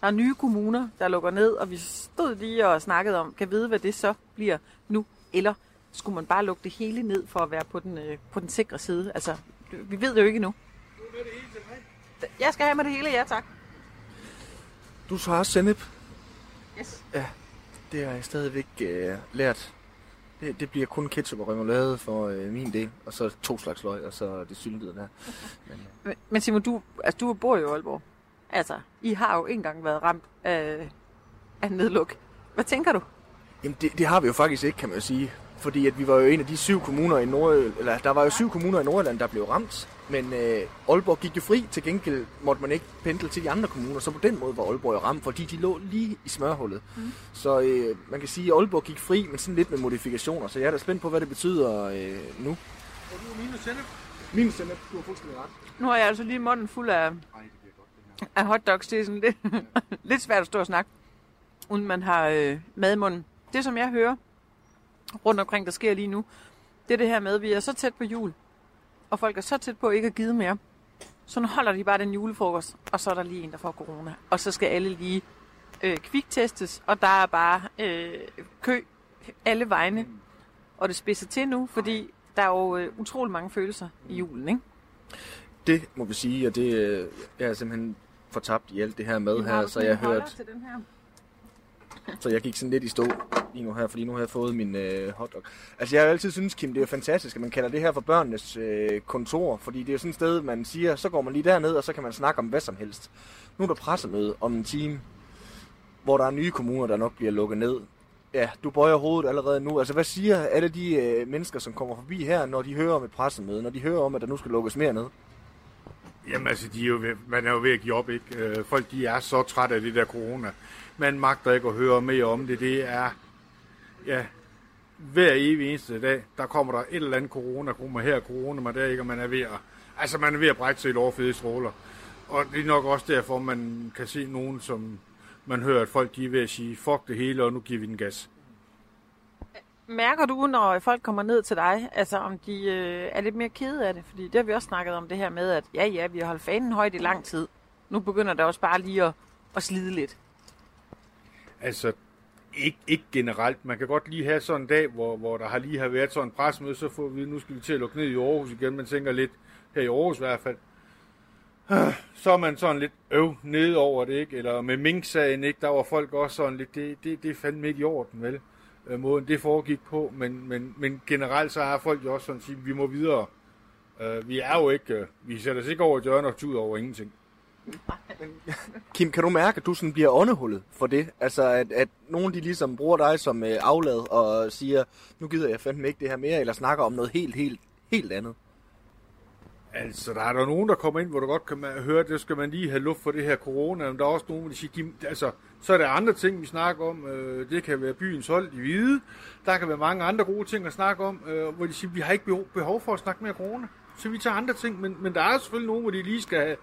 Der er nye kommuner, der lukker ned, og vi stod lige og snakkede om, kan vide, hvad det så bliver nu eller skulle man bare lukke det hele ned for at være på den, øh, på den sikre side? Altså, vi ved det jo ikke endnu. Jeg skal have med det hele, ja tak. Du også sennep. Yes. Ja, det har jeg stadigvæk øh, lært. Det, det bliver kun ketchup og remoulade for øh, min del, og så to slags løg, og så det syltede der. Men, øh, Men- Men Simon, du, altså, du bor jo i Aalborg. Altså, I har jo engang været ramt af, af nedluk. Hvad tænker du? Jamen, det, det har vi jo faktisk ikke, kan man jo sige. Fordi at vi var jo en af de syv kommuner i Nord... Eller der var jo syv kommuner i Nordjylland, der blev ramt. Men øh, Aalborg gik jo fri. Til gengæld måtte man ikke pendle til de andre kommuner. Så på den måde var Aalborg jo ramt, fordi de lå lige i smørhullet. Mm. Så øh, man kan sige, at Aalborg gik fri, men sådan lidt med modifikationer. Så jeg er da spændt på, hvad det betyder øh, nu. Og du er minus sennep? Min stemmer, du har fuldstændig ret. Nu har jeg altså lige munden fuld af, af hotdogs. Det er sådan lidt, lidt svært at stå og snakke, uden man har øh, mad i munden. Det, som jeg hører rundt omkring, der sker lige nu, det er det her med, at vi er så tæt på jul, og folk er så tæt på ikke at give mere. Så nu holder de bare den julefrokost, og så er der lige en, der får corona. Og så skal alle lige øh, kviktestes, og der er bare øh, kø alle vegne. Og det spidser til nu, fordi der er jo øh, utrolig mange følelser i julen, ikke? Det må vi sige, og det øh, jeg er simpelthen fortabt i alt det her med her, så jeg hørte, Til den her så jeg gik sådan lidt i stå lige nu her, fordi nu har jeg fået min øh, hotdog. Altså jeg har jo altid synes, Kim, det er jo fantastisk, at man kalder det her for børnenes øh, kontor, fordi det er jo sådan et sted, man siger, så går man lige derned, og så kan man snakke om hvad som helst. Nu er der pressemøde om en time, hvor der er nye kommuner, der nok bliver lukket ned. Ja, du bøjer hovedet allerede nu. Altså, hvad siger alle de øh, mennesker, som kommer forbi her, når de hører om et pressemøde, når de hører om, at der nu skal lukkes mere ned? Jamen altså, de er jo ved, man er jo ved at give op, ikke? Øh, folk, de er så trætte af det der corona. Man magter ikke at høre mere om det. Det er, ja, hver evig eneste dag, der kommer der et eller andet corona, kommer her corona, man der ikke, og man er ved at, altså man er ved at brække sig i lovfede stråler. Og det er nok også derfor, man kan se nogen, som man hører, at folk de er ved at sige, fuck det hele, og nu giver vi den gas. Mærker du, når folk kommer ned til dig, altså om de øh, er lidt mere kede af det? Fordi det har vi også snakket om det her med, at ja, ja, vi har holdt fanen højt i lang tid. Nu begynder der også bare lige at, at slide lidt. Altså, ikke, ikke generelt. Man kan godt lige have sådan en dag, hvor, hvor der har lige har været sådan en presmøde, så får vi, nu skal vi til at lukke ned i Aarhus igen. Man tænker lidt, her i Aarhus i hvert fald, så er man sådan lidt øv nede over det, ikke? Eller med Mink-sagen, ikke? Der var folk også sådan lidt, det, det, det er fandme ikke i orden, vel? Øh, måden det foregik på, men, men, men generelt så er folk jo også sådan at sige, vi må videre. Uh, vi er jo ikke, uh, vi sætter os ikke over et hjørne og tuder over ingenting. Kim, kan du mærke, at du sådan bliver åndehullet for det? Altså, at, at nogen de ligesom bruger dig som øh, aflad og siger, nu gider jeg fandme ikke det her mere, eller snakker om noget helt, helt, helt andet. Altså, der er der nogen, der kommer ind, hvor du godt kan høre, det skal man lige have luft for det her corona. Men der er også nogen, der siger, altså, så er der andre ting, vi snakker om. Øh, det kan være byens hold i hvide. Der kan være mange andre gode ting at snakke om, øh, hvor de siger, vi har ikke behov, behov for at snakke mere corona. Så vi tager andre ting. Men, men der er selvfølgelig nogen, hvor de lige skal have,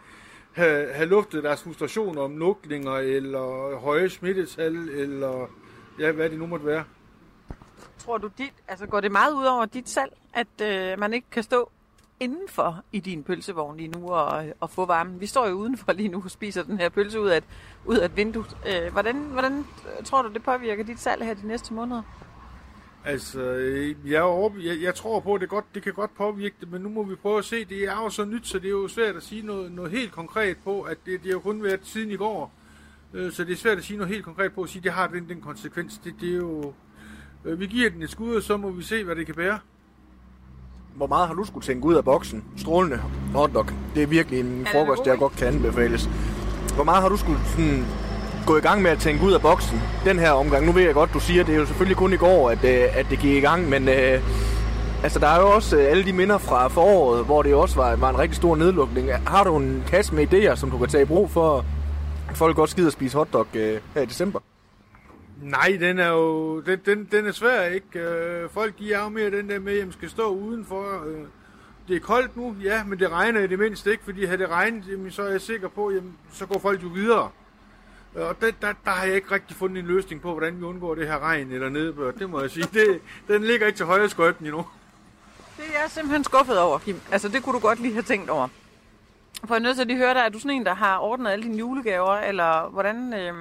have, have luftet deres frustration om lukninger, eller høje smittetal, eller ja, hvad det nu måtte være. Tror du, dit, altså går det meget ud over dit salg, at øh, man ikke kan stå indenfor i din pølsevogn lige nu og, og få varmen? Vi står jo udenfor lige nu og spiser den her pølse ud af et, ud af et vindue. Øh, hvordan, hvordan tror du, det påvirker dit salg her de næste måneder? Altså, øh, jeg, er over, jeg, jeg tror på, at det, godt, det kan godt påvirke det, men nu må vi prøve at se. Det er jo så nyt, så det er jo svært at sige noget, noget helt konkret på, at det, det har jo kun været siden i går. Øh, Så det er svært at sige noget helt konkret på, at sige, at det har den, den konsekvens. Det, det er jo... øh, Vi giver den et skud, og så må vi se, hvad det kan bære. Hvor meget har du skulle tænke ud af boksen? Strålende hotdog. Det er virkelig en frokost, der godt kan anbefales. Hvor meget har du skulle sådan gå i gang med at tænke ud af boksen den her omgang? Nu ved jeg godt, du siger, det er jo selvfølgelig kun i går, at, øh, at det gik i gang, men øh, altså, der er jo også øh, alle de minder fra foråret, hvor det også var, var en rigtig stor nedlukning. Har du en kasse med idéer, som du kan tage i brug for, at folk godt skider at spise hotdog øh, her i december? Nej, den er jo den, den, den er svær, ikke? Øh, Folk de er jo mere den der med, at man skal stå udenfor. øh, Det er koldt nu, ja, men det regner i det mindste ikke, fordi havde det regnet, jamen, så er jeg sikker på, jamen, så går folk jo videre. Og der, der, der har jeg ikke rigtig fundet en løsning på, hvordan vi undgår det her regn eller nedbør. Det må jeg sige. Det, den ligger ikke til højre skøjten endnu. Det er jeg simpelthen skuffet over, Kim. Altså, det kunne du godt lige have tænkt over. For jeg er nødt til at lige høre dig, er du sådan en, der har ordnet alle dine julegaver, eller hvordan, øh,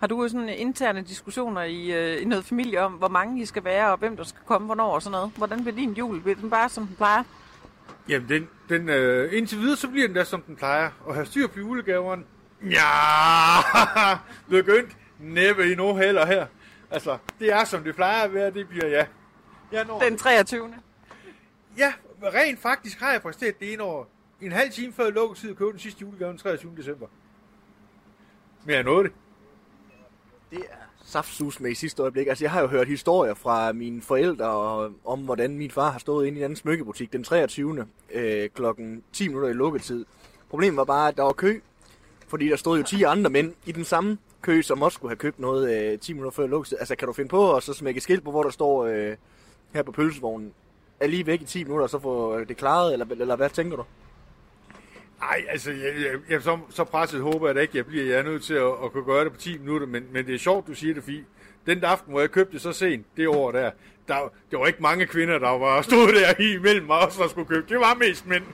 Har du sådan interne diskussioner i, øh, i noget familie om, hvor mange I skal være, og hvem der skal komme, hvornår og sådan noget? Hvordan bliver din jul? Bliver den bare, som den plejer? Jamen, den, den, øh, indtil videre, så bliver den da, som den plejer. At have styr på julegaverne. Ja, begyndt næppe endnu heller her. Altså, det er, som det plejer at være, det bliver ja. ja når... Den 23. Ja, rent faktisk har jeg præsteret det ene år. En halv time før lukketid at købe den sidste julegave den 23. december. Men jeg nåede det. Det er saftsus med i sidste øjeblik. Altså, jeg har jo hørt historier fra mine forældre og- om, hvordan min far har stået inde i en anden smykkebutik den 23. Øh, klokken 10 minutter i lukketid. Problemet var bare, at der var kø, fordi der stod jo 10 andre mænd i den samme kø, som også skulle have købt noget øh, 10 minutter før lukketid. Altså, kan du finde på at så smække et skilt på, hvor der står øh, her på pølsevognen, er lige væk i 10 minutter, og så få det klaret, eller, eller hvad tænker du? Nej, altså, jeg, jeg, jeg, så, så presset håber jeg da ikke, jeg bliver. Jeg er nødt til at, at kunne gøre det på 10 minutter, men, men det er sjovt, du siger det, fordi den aften, hvor jeg købte det så sent, det år der, der, der var ikke mange kvinder, der var stod der i imellem mig også, der skulle købe. Det var mest mænd.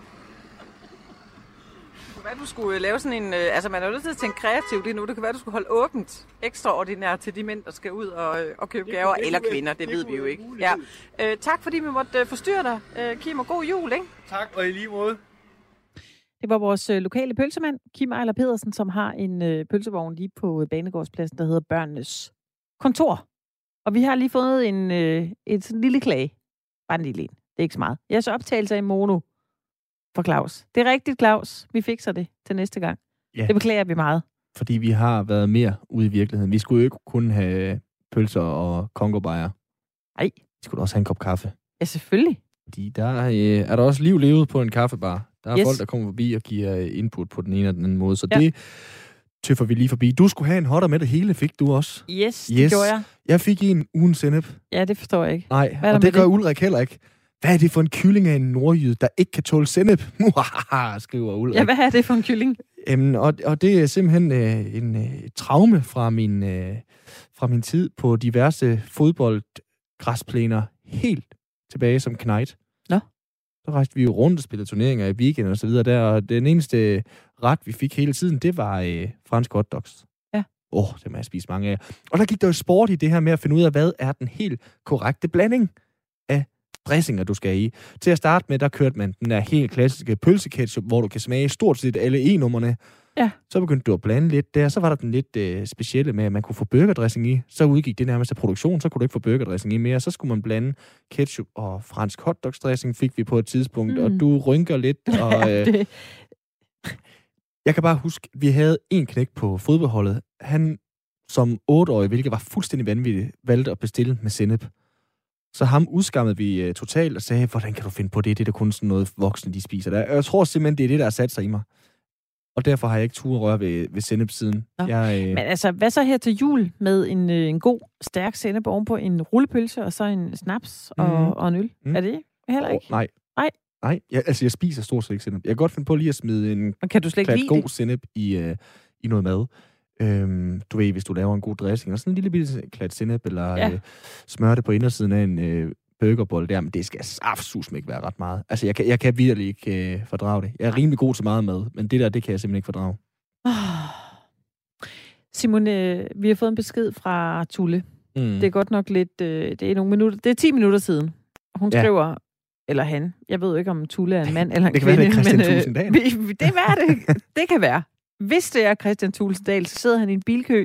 Kunne være, du skulle lave sådan en... Øh, altså, man er jo nødt til at tænke kreativt lige nu. Det kan være, du skulle holde åbent ekstraordinært til de mænd, der skal ud og, øh, og købe Det gaver. Eller kvinder, det, det ved vi jo ikke. en Ja. Øh, tak, fordi vi måtte øh, forstyrre dig, øh, Kim, og god jul, ikke? Tak, og i lige måde. Det var vores øh, lokale pølsemand, Kim Ejler Pedersen, som har en øh, pølsevogn lige på øh, Banegårdspladsen, der hedder Børnenes Kontor. Og vi har lige fået en, øh, et sådan lille klage. Bare en lille en. Det er ikke så meget. Jeres optagelser i mono for Claus. Det er rigtigt, Claus. Vi fikser det til næste gang. Ja. Det beklager vi meget. Fordi vi har været mere ude i virkeligheden. Vi skulle jo ikke kun have pølser og kongobajer. Nej. Vi skulle også have en kop kaffe. Ja, selvfølgelig. Fordi der øh, er der også liv levet på en kaffebar. Der er Yes. folk, der kommer forbi og giver input på den ene eller den anden måde. Så Ja. det tøffer vi lige forbi. Du skulle have en hotter med det hele, fik du også. Yes, det Yes. gjorde jeg. Jeg fik en ugen sennep. Ja, det forstår jeg ikke. Nej, og det med gør det? Ulrik heller ikke. Hvad er det for en kylling af en nordjyd, der ikke kan tåle sennep? Skriver Ulrik. Ja, hvad er det for en kylling? Jamen, og, og det er simpelthen øh, en øh, traume fra min, øh, fra min tid på diverse fodboldgræsplæner helt tilbage som knight. Nå. Så rejste vi jo rundt og spillede turneringer i weekend og så videre der, og den eneste ret, vi fik hele tiden, det var øh, fransk hotdogs. Ja. Åh, oh, det har jeg spist mange af. Og der gik der jo sport i det her med at finde ud af, hvad er den helt korrekte blanding af dressinger, du skal i. Til at starte med, der kørte man den der helt klassiske pølseketchup, hvor du kan smage stort set alle E-nummerne. Ja. Så begyndte du at blande lidt der. Så var der den lidt øh, specielle med, at man kunne få burgerdressing i. Så udgik det nærmest af produktion, så kunne du ikke få burgerdressing i mere. Så skulle man blande ketchup og fransk hotdogsdressing, fik vi på et tidspunkt. Mm. Og du rynker lidt. Og, øh, det, jeg kan bare huske, vi havde en knæk på fodboldholdet. Han som otteårig, hvilket var fuldstændig vanvittigt, valgte at bestille med sennep. Så ham udskammede vi uh, totalt og sagde, hvordan kan du finde på det? Det er da kun sådan noget voksne, de spiser der. Jeg tror simpelthen, det er det, der har sat sig i mig. Og derfor har jeg ikke tur røre ved, ved sennep siden. Nå. Jeg, øh, Men altså, hvad så her til jul med en, øh, en god, stærk sennep ovenpå en rullepølse og så en snaps og, Mhm. og en øl? Mm. Er det heller ikke? nej. Nej. Nej, jeg, altså jeg spiser stort set ikke sennep. Jeg kan godt finde på lige at smide en Men kan du slet ikke god det? sennep i, øh, i noget mad. Øhm, du ved, hvis du laver en god dressing, og sådan en lille bitte klat sennep, eller Ja. øh, smør det på indersiden af en øh, burgerbold der, men det skal saftsus ikke være ret meget. Altså, jeg kan, jeg kan virkelig ikke øh, fordrage det. Jeg er rimelig god til meget mad, men det der, det kan jeg simpelthen ikke fordrage. Oh. Simon, øh, vi har fået en besked fra Tulle. Mm. Det er godt nok lidt... Øh, det er nogle minutter... Det er 10 minutter siden. Hun Ja. skriver... Eller han. Jeg ved jo ikke, om Tulle er en mand eller en Det kan være, kvinde. det er Christian men, øh, vi- Det være, det, det kan være. Hvis det er Christian Thulesen Dahl, så sidder han i en bilkø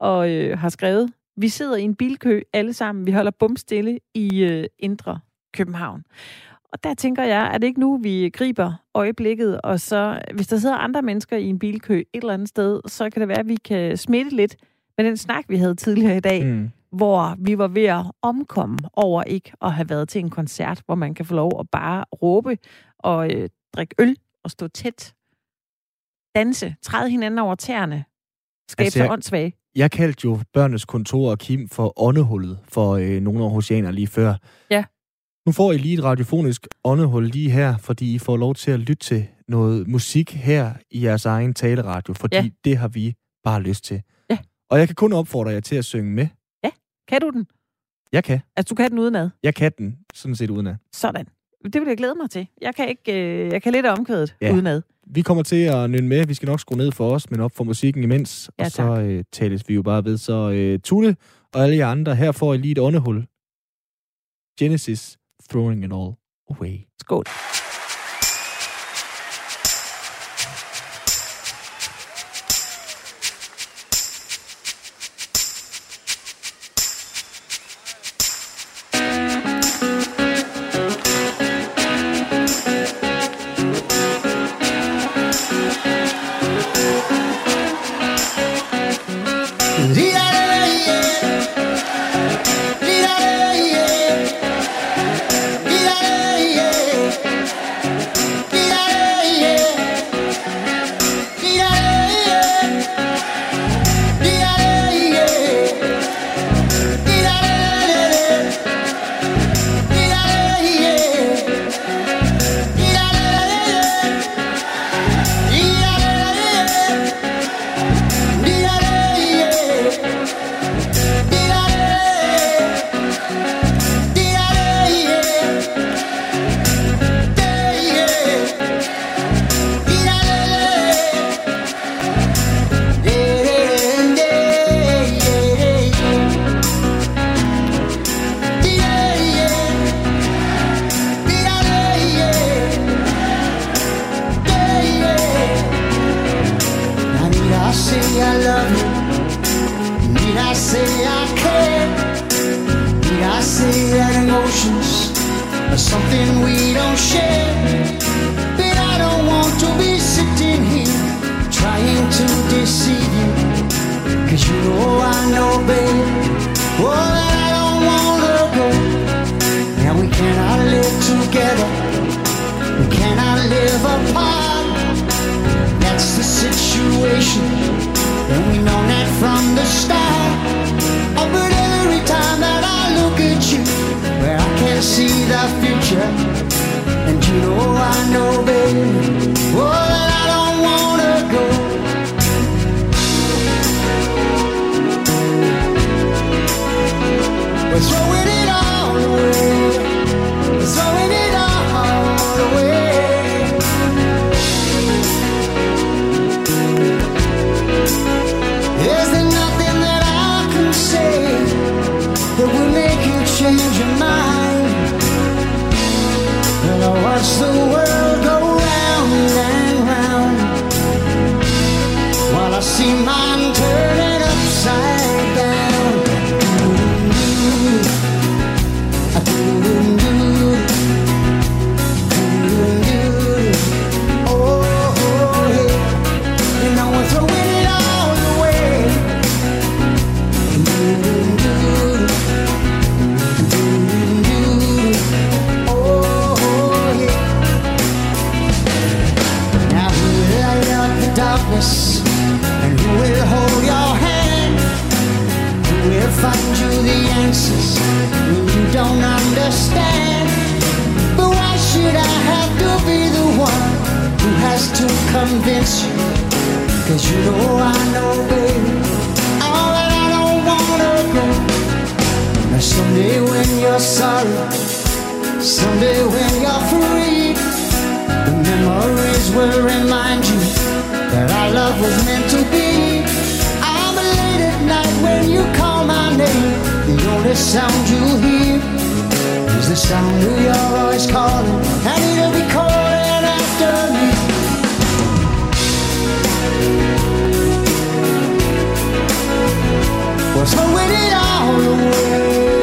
og øh, har skrevet, vi sidder i en bilkø alle sammen. Vi holder bumstille i øh, Indre København. Og der tænker jeg, at det ikke nu, vi griber øjeblikket, og så, hvis der sidder andre mennesker i en bilkø et eller andet sted, så kan det være, at vi kan smitte lidt med den snak, vi havde tidligere i dag, Mm. hvor vi var ved at omkomme over ikke at have været til en koncert, hvor man kan få lov at bare råbe og øh, drikke øl og stå tæt, danse, træde hinanden over tæerne, skabe Altså, sig jeg- åndssvage. Jeg kaldte jo børnenes kontor og Kim for åndehullet for øh, nogle af oceaner lige før. Ja. Nu får I lige et radiofonisk åndehul lige her, fordi I får lov til at lytte til noget musik her i jeres egen taleradio, fordi Ja. ja. det har vi bare lyst til. Ja. Og jeg kan kun opfordre jer til at synge med. Kan du den? Jeg kan. Altså, du kan den udenad. Jeg kan den sådan set uden af. Sådan. Det vil jeg glæde mig til. Jeg kan ikke, øh, jeg kan lidt omkvædet Ja. ja. udenad. Vi kommer til at nynne med. Vi skal nok skrue ned for os, men op for musikken imens. Ja, og så øh, tales vi jo bare ved. Så øh, Tulle og alle jer andre, her får I lige et åndehul. Genesis, Throwing It All Away. Skål. Say I care? Need I say that emotions are something we don't share? But I don't want to be sitting here trying to deceive you. Cause you know I know, babe. Oh, I don't wanna go. And we cannot live together. We cannot live apart. That's the situation, and we know that from the start. See the future, and you know I know, baby, oh, I don't wanna go. We're throwing it all away. We're throwing it all and who will hold your hand? Who will find you the answers when you don't understand? But why should I have to be the one who has to convince you? Cause you know I know, baby, all that I don't wanna go. Now someday when you're sorry, someday when you're free, the memories will remind you that our love was meant to be. I'm late at night when you call my name. The only sound you hear is the sound of your voice calling, and it'll be calling after me. We're throwing it all away.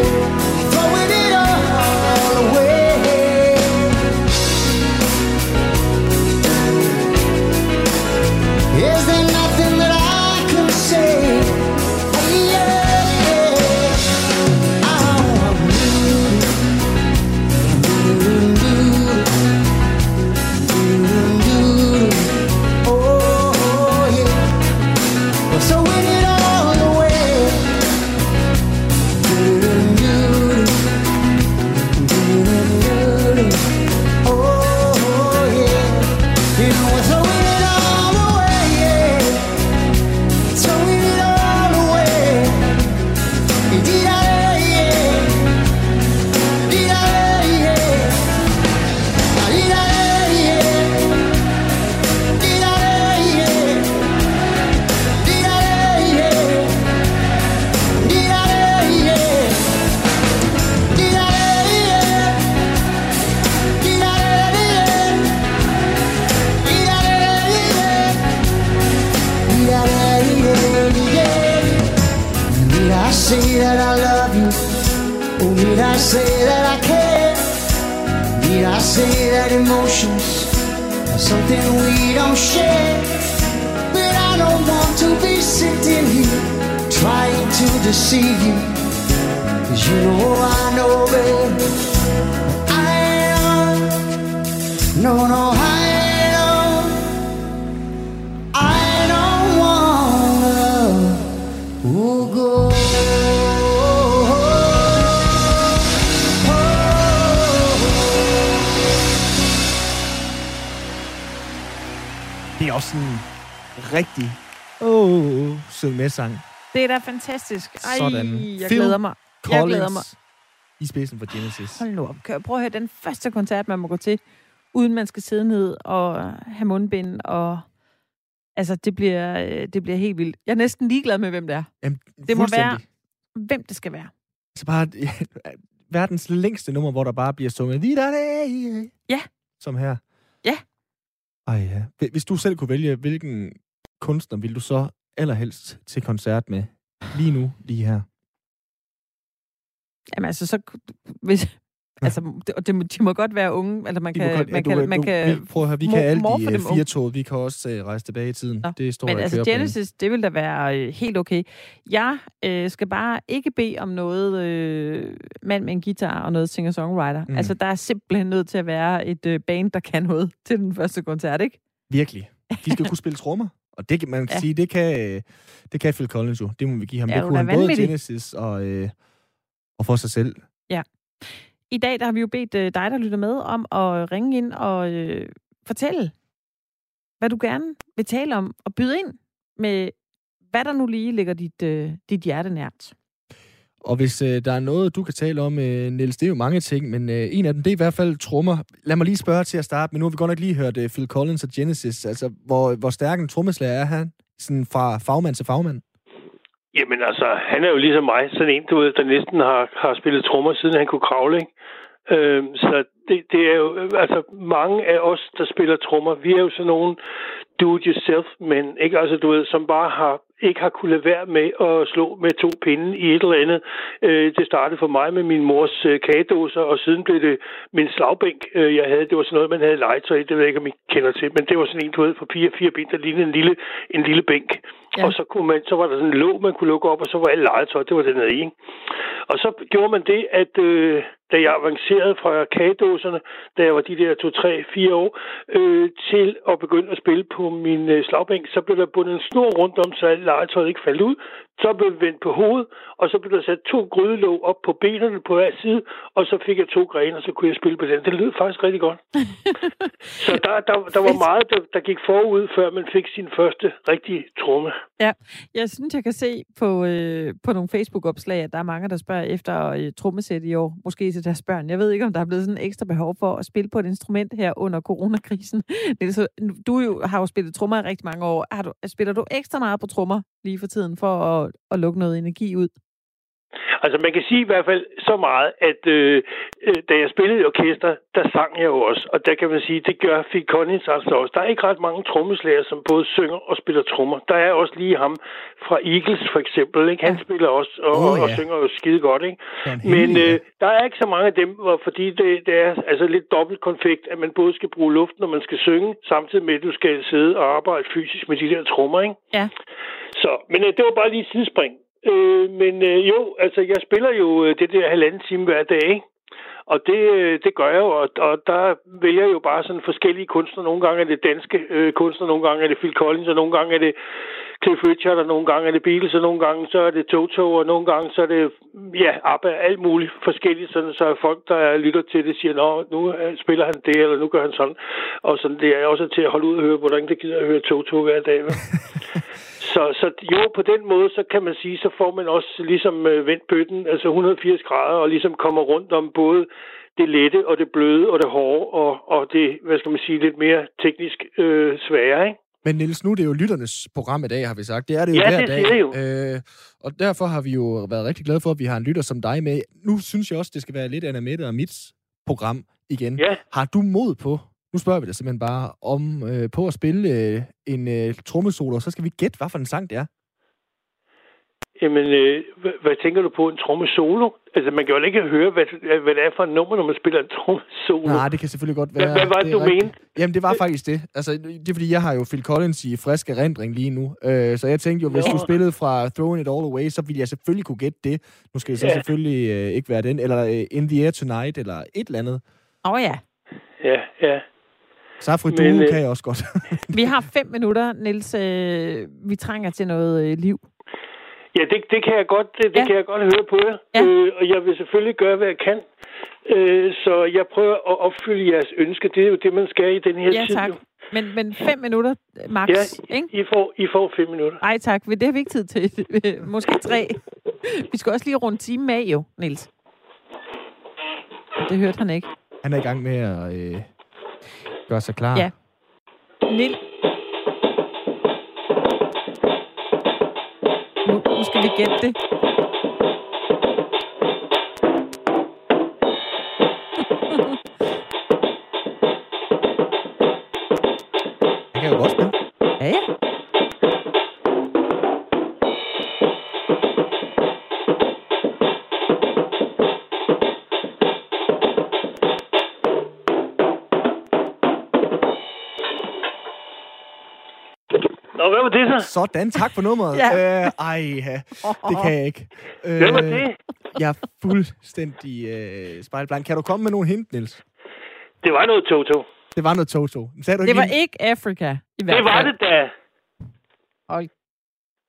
Syng med sang. Det er da fantastisk. Ej, Sådan. jeg Phil glæder mig. Jeg Collins glæder mig. i spidsen for Genesis. Hold nu op. Kan jeg prøve at høre den første koncert, man må gå til, uden man skal sidde ned og have mundbind, og altså, det bliver, øh, det bliver helt vildt. Jeg er næsten ligeglad med, hvem det er. Jamen, Det må være, hvem det skal være. Så bare ja, verdens længste nummer, hvor der bare bliver sunget. Ja. Som her. Ja. Ej ja. Hvi- Hvis du selv kunne vælge, hvilken kunstner vil du så allerhelst til koncert med? Lige nu, lige her. Jamen altså, så... Hvis, altså, det, og det, de må godt være unge. Altså, man De kan, godt- man du, kan, man kan vi, prøv at høre, vi mor- kan alle de fire tog. Vi kan også uh, rejse tilbage i tiden. Nå, Det står Men altså. Genesis, det vil da være øh, helt okay. Jeg øh, skal bare ikke bede om noget øh, mand med en guitar og noget singer-songwriter. Mm. Altså, der er simpelthen nødt til at være et øh, band, der kan noget til den første koncert, ikke? Virkelig. De skal kunne spille trommer. Og det, kan- man kan Ja. sige, det kan, øh, det kan Phil Collins jo. Det må vi give ham. Ja, det kunne han både. Genesis og, øh, og for sig selv. Ja. I dag der har vi jo bedt øh, dig, der lytter med, om at ringe ind og øh, fortælle, hvad du gerne vil tale om, og byde ind med, hvad der nu lige ligger dit, øh, dit hjerte nært. Og hvis øh, der er noget, du kan tale om, øh, Niels, det er jo mange ting, men øh, en af dem, det er i hvert fald trommer. Lad mig lige spørge til at starte, men nu har vi godt nok lige hørt øh, Phil Collins og Genesis. Altså, hvor, hvor stærk en trommeslager er han? Sådan fra fagmand til fagmand? Jamen altså, han er jo ligesom mig, sådan en, du ved, der næsten har, har spillet trommer, siden han kunne kravle, ikke? Øh, så det, det er jo, altså mange af os, der spiller trommer, vi er jo sådan nogle do-it-yourself, men ikke altså, du ved, som bare har ikke har kunnet lade være med at slå med to pinde i et eller andet. Øh, det startede for mig med min mors øh, kagedåser, og siden blev det min slagbænk, øh, jeg havde. Det var sådan noget, man havde legetøj i. Det ved jeg ikke, om I kender til, men det var sådan en, du ved, for fire, fire ben, der lignede en lille, en lille bænk. Ja. Og så, kunne man, så var der sådan en låg, man kunne lukke op, og så var alt legetøj, det var det nede i. Og så gjorde man det, at øh, da jeg avancerede fra kagedåserne, da jeg var de der to, tre, fire år, øh, til at begynde at spille på min øh, slagbænk, så blev der bundet en snor rundt om, så alt legetøjet ikke faldt ud. Så blev det vendt på hovedet, og så blev der sat to grydelåg op på benene på hver side, og så fik jeg to grene, og så kunne jeg spille på den. Det lød faktisk rigtig godt. så der, der, der var meget, der, der gik forud, før man fik sin første rigtige tromme. Ja, jeg synes, jeg kan se på, øh, på nogle Facebook-opslag, at der er mange, der spørger efter øh, trommesæt i år, måske til deres børn. Jeg ved ikke, om der er blevet sådan en ekstra behov for at spille på et instrument her under coronakrisen. Niels, du jo, har jo spillet trommer i rigtig mange år. Har du, spiller du ekstra meget på trommer lige for tiden, for at, at lukke noget energi ud? Altså man kan sige i hvert fald så meget, at øh, øh, da jeg spillede i orkester, der sang jeg jo også. Og der kan man sige, det gør Phil Collins altså også. Der er ikke ret mange trommeslager, som både synger og spiller trommer. Der er også lige ham fra Eagles for eksempel. Ikke? Han spiller også og, oh, ja. og synger jo skide godt. Ikke? Men øh, der er ikke så mange af dem, hvor, fordi det, det er altså lidt dobbelt konfekt, at man både skal bruge luft, når man skal synge, samtidig med, at du skal sidde og arbejde fysisk med de der trommer. Ikke? Ja. Så, men øh, det var bare lige et sidespring. Øh, men øh, jo, altså jeg spiller jo øh, det der halvanden time hver dag, ikke? Og det, øh, det gør jeg jo, og, og der vælger jeg jo bare sådan forskellige kunstnere. Nogle gange er det danske øh, kunstnere, nogle gange er det Phil Collins, og nogle gange er det Cliff Richard, og nogle gange er det Beatles, og nogle gange så er det Toto, og nogle gange så er det, ja, ABBA, alt muligt forskelligt, sådan, så folk, der lytter til det, siger, nå, nu øh, spiller han det, eller nu gør han sådan. Og sådan, det er også til at holde ud og høre, hvordan det gider at høre Toto hver dag. Vel? Så, så jo, på den måde, så kan man sige, så får man også ligesom øh, vendt bøtten, altså 180 grader, og ligesom kommer rundt om både det lette og det bløde og det hårde, og, og det, hvad skal man sige, lidt mere teknisk øh, svære, ikke? Men Niels, nu er det jo lytternes program i dag, har vi sagt. Det er det jo Ja, hver det dag. jo. Øh, og derfor har vi jo været rigtig glade for, at vi har en lytter som dig med. Nu synes jeg også, det skal være lidt Anna Mette og mit program igen. Ja. Har du mod på, nu spørger vi dig simpelthen bare, om øh, på at spille øh, en øh, trommesolo, så skal vi gætte, hvad for en sang det er. Jamen, øh, hvad, hvad tænker du på? En tromme solo? Altså, man kan jo ikke høre, hvad, hvad det er for et nummer, når man spiller en tromme solo. Nej, det kan selvfølgelig godt være. Hvad, hvad var det, er du rigtigt. mente? Jamen, det var faktisk det. Altså, det er fordi, jeg har jo Phil Collins i frisk erindring lige nu. Øh, så jeg tænkte jo, hvis Nå. du spillede fra Throwing It All Away, så ville jeg selvfølgelig kunne gætte det. Nu skal det så Ja. selvfølgelig øh, ikke være den. Eller øh, In the Air Tonight, eller et eller andet. Åh oh, ja. Ja, ja. Safri Men, Duo øh, kan jeg også godt. Vi har fem minutter, Niels. Øh, vi trænger til noget øh, liv. Ja, det, det kan jeg godt, det, det Ja. kan jeg godt høre på jer. Ja. Øh, og jeg vil selvfølgelig gøre, hvad jeg kan. Øh, så jeg prøver at opfylde jeres ønske. Det er jo det, man skal i den her Ja, tid. tak. Men, men fem minutter max, Ja, ikke? I får, I får fem minutter. Ej tak, det har vi ikke tid til. Måske tre. Vi skal også lige runde time af jo, Niels. Det hørte han ikke. Han er i gang med at øh, gøre sig klar. Ja. Nil. Nu, nu skal vi gætte det. Han kan jo godt spille. Ja, ja. Sådan, tak for nummeret. Ja. Øh, ej, ja. det kan jeg ikke. Øh, Hvad var det? Jeg er fuldstændig øh, spejlblank. Kan du komme med nogle hint, Niels? Det var noget Toto. Det var noget Toto. Sagde du Det ikke var lige- ikke Afrika, i hvert Det var det da. Hold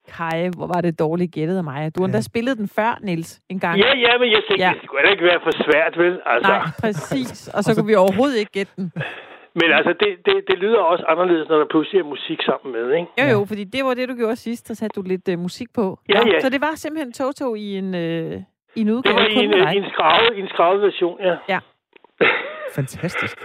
Kai, hvor var det dårligt gættet af mig. Du har endda spillet den før, Niels, en gang. Ja, ja, men jeg tænkte, Ja. ja. det skulle da ikke være for svært, vel? Altså, Nej, præcis. Og så kunne vi overhovedet ikke gætte den. Men altså, det, det, det lyder også anderledes, når der pludselig er musik sammen med, ikke? Jo, jo, fordi det var det, du gjorde sidst. Der satte du lidt uh, musik på. Ja, ja. Så det var simpelthen Toto i en, øh, i en Det udgave. var i en, med øh, i en, skravet, i en skravet version, ja. Ja. Fantastisk.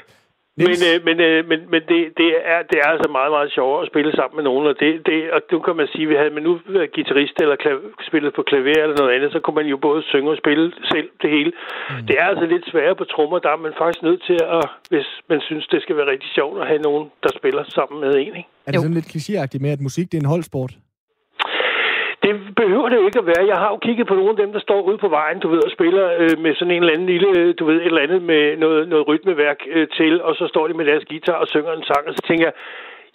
Men, øh, men, øh, men, men det, det, er, det er altså meget, meget sjovere at spille sammen med nogen, og, det, det, og nu kan man sige, at havde man nu været guitarist eller klav- spillet på klaver eller noget andet, så kunne man jo både synge og spille selv det hele. Mm. Det er altså lidt sværere på trommer, der er man faktisk nødt til at, hvis man synes, det skal være rigtig sjovt at have nogen, der spiller sammen med en, ikke? er det sådan lidt klichéagtigt med, at musik det er en holdsport? Det behøver det jo ikke at være. Jeg har jo kigget på nogle af dem, der står ude på vejen, du ved, og spiller øh, med sådan en eller anden lille, du ved, et eller andet med noget, noget rytmeværk øh, til, og så står de med deres guitar og synger en sang, og så tænker jeg,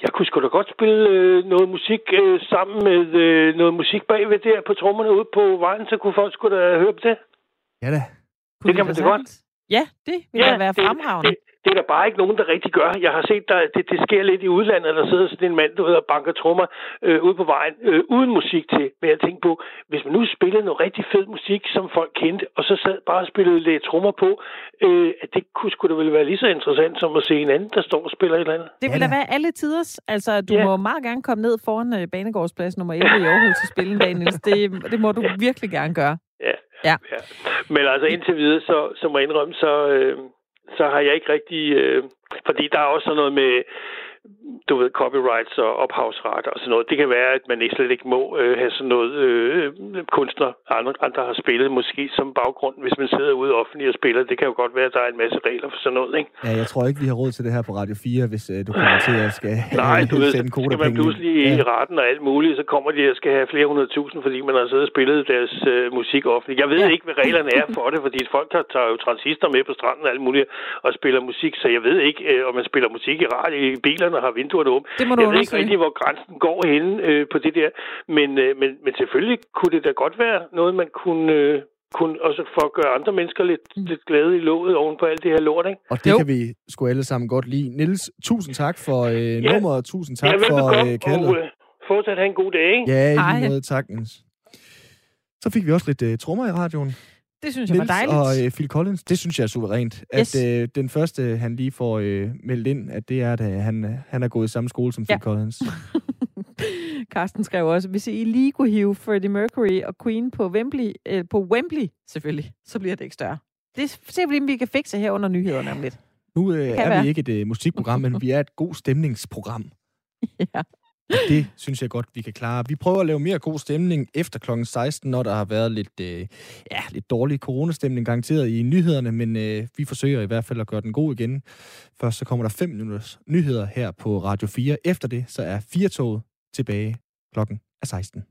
jeg kunne sgu da godt spille øh, noget musik øh, sammen med øh, noget musik bagved der på trommerne ude på vejen, så kunne folk sgu da høre på det. Ja da. Det kan man da godt. Ja, det vil ja, da være fremragende. Det, det er der bare ikke nogen, der rigtig gør. Jeg har set, der, det, det sker lidt i udlandet, der sidder sådan en mand, du ved, og banker trommer øh, ude på vejen, øh, uden musik til. Men jeg tænkte på, hvis man nu spillede noget rigtig fed musik, som folk kendte, og så sad bare og spillede lidt trommer på, øh, at det kunne sgu da vel være lige så interessant, som at se en anden, der står og spiller et eller andet. Det vil da være alle tiders. Altså, du Ja. må meget gerne komme ned foran øh, Banegårdsplads nummer 11 i Aarhus og spille en dag, Niels. Det, det må du virkelig gerne gøre. Ja. Ja. ja. Men altså indtil videre, så, så må jeg indrømme, så, øh, så har jeg ikke rigtig... Øh, fordi der er også sådan noget med, du ved, copyrights og ophavsret og sådan noget. Det kan være, at man ikke slet ikke må øh, have sådan noget øh, kunstner, andre, andre har spillet måske som baggrund, hvis man sidder ude offentligt og spiller. Det kan jo godt være, at der er en masse regler for sådan noget, ikke? Ja, jeg tror ikke, vi har råd til det her på Radio 4, hvis øh, du kommer til at skal Nej, du ved, sende kan man pludselig i retten og alt muligt, så kommer de og skal have flere hundrede tusind, fordi man har siddet og spillet deres øh, musik offentligt. Jeg ved Ja. ikke, hvad reglerne er for det, fordi folk tager, tager jo transistor med på stranden og alt muligt og spiller musik, så jeg ved ikke, øh, om man spiller musik i radio i bilerne og har vinduerne åbne. Det må du jeg ved ikke rigtig, hvor grænsen går henne øh, på det der, men, øh, men, men selvfølgelig kunne det da godt være noget, man kunne... Øh, kunne også for at gøre andre mennesker lidt, Mm. lidt glade i låget oven på alt det her lort, ikke? Og det Jo. kan vi sgu alle sammen godt lide. Nils, tusind tak for øh, Ja. nummeret, tusind tak ja, for øh, kaldet. og øh, fortsat have en god dag, ikke? Ja, i Hej. lige måde, tak, Niels. Så fik vi også lidt øh, trommer i radioen. Det synes jeg var Niels dejligt. og øh, Phil Collins, det synes jeg er suverænt. Yes. At øh, den første, han lige får øh, meldt ind, at det er, at øh, han, øh, han er gået i samme skole som Phil Ja. Collins. Carsten skrev også, hvis I lige kunne hive Freddie Mercury og Queen på Wembley, øh, på Wembley selvfølgelig, så bliver det ikke større. Det ser vi, om vi kan fikse her under nyhederne om lidt. Nu øh, er være. vi ikke et øh, musikprogram, men vi er et god stemningsprogram. Ja. Det synes jeg godt, vi kan klare. Vi prøver at lave mere god stemning efter kl. 16, når der har været lidt, øh, ja, lidt dårlig coronastemning garanteret i nyhederne, men øh, vi forsøger i hvert fald at gøre den god igen. Først så kommer der 5 minutters nyheder her på Radio 4. Efter det, så er 4 toget tilbage klokken er 16.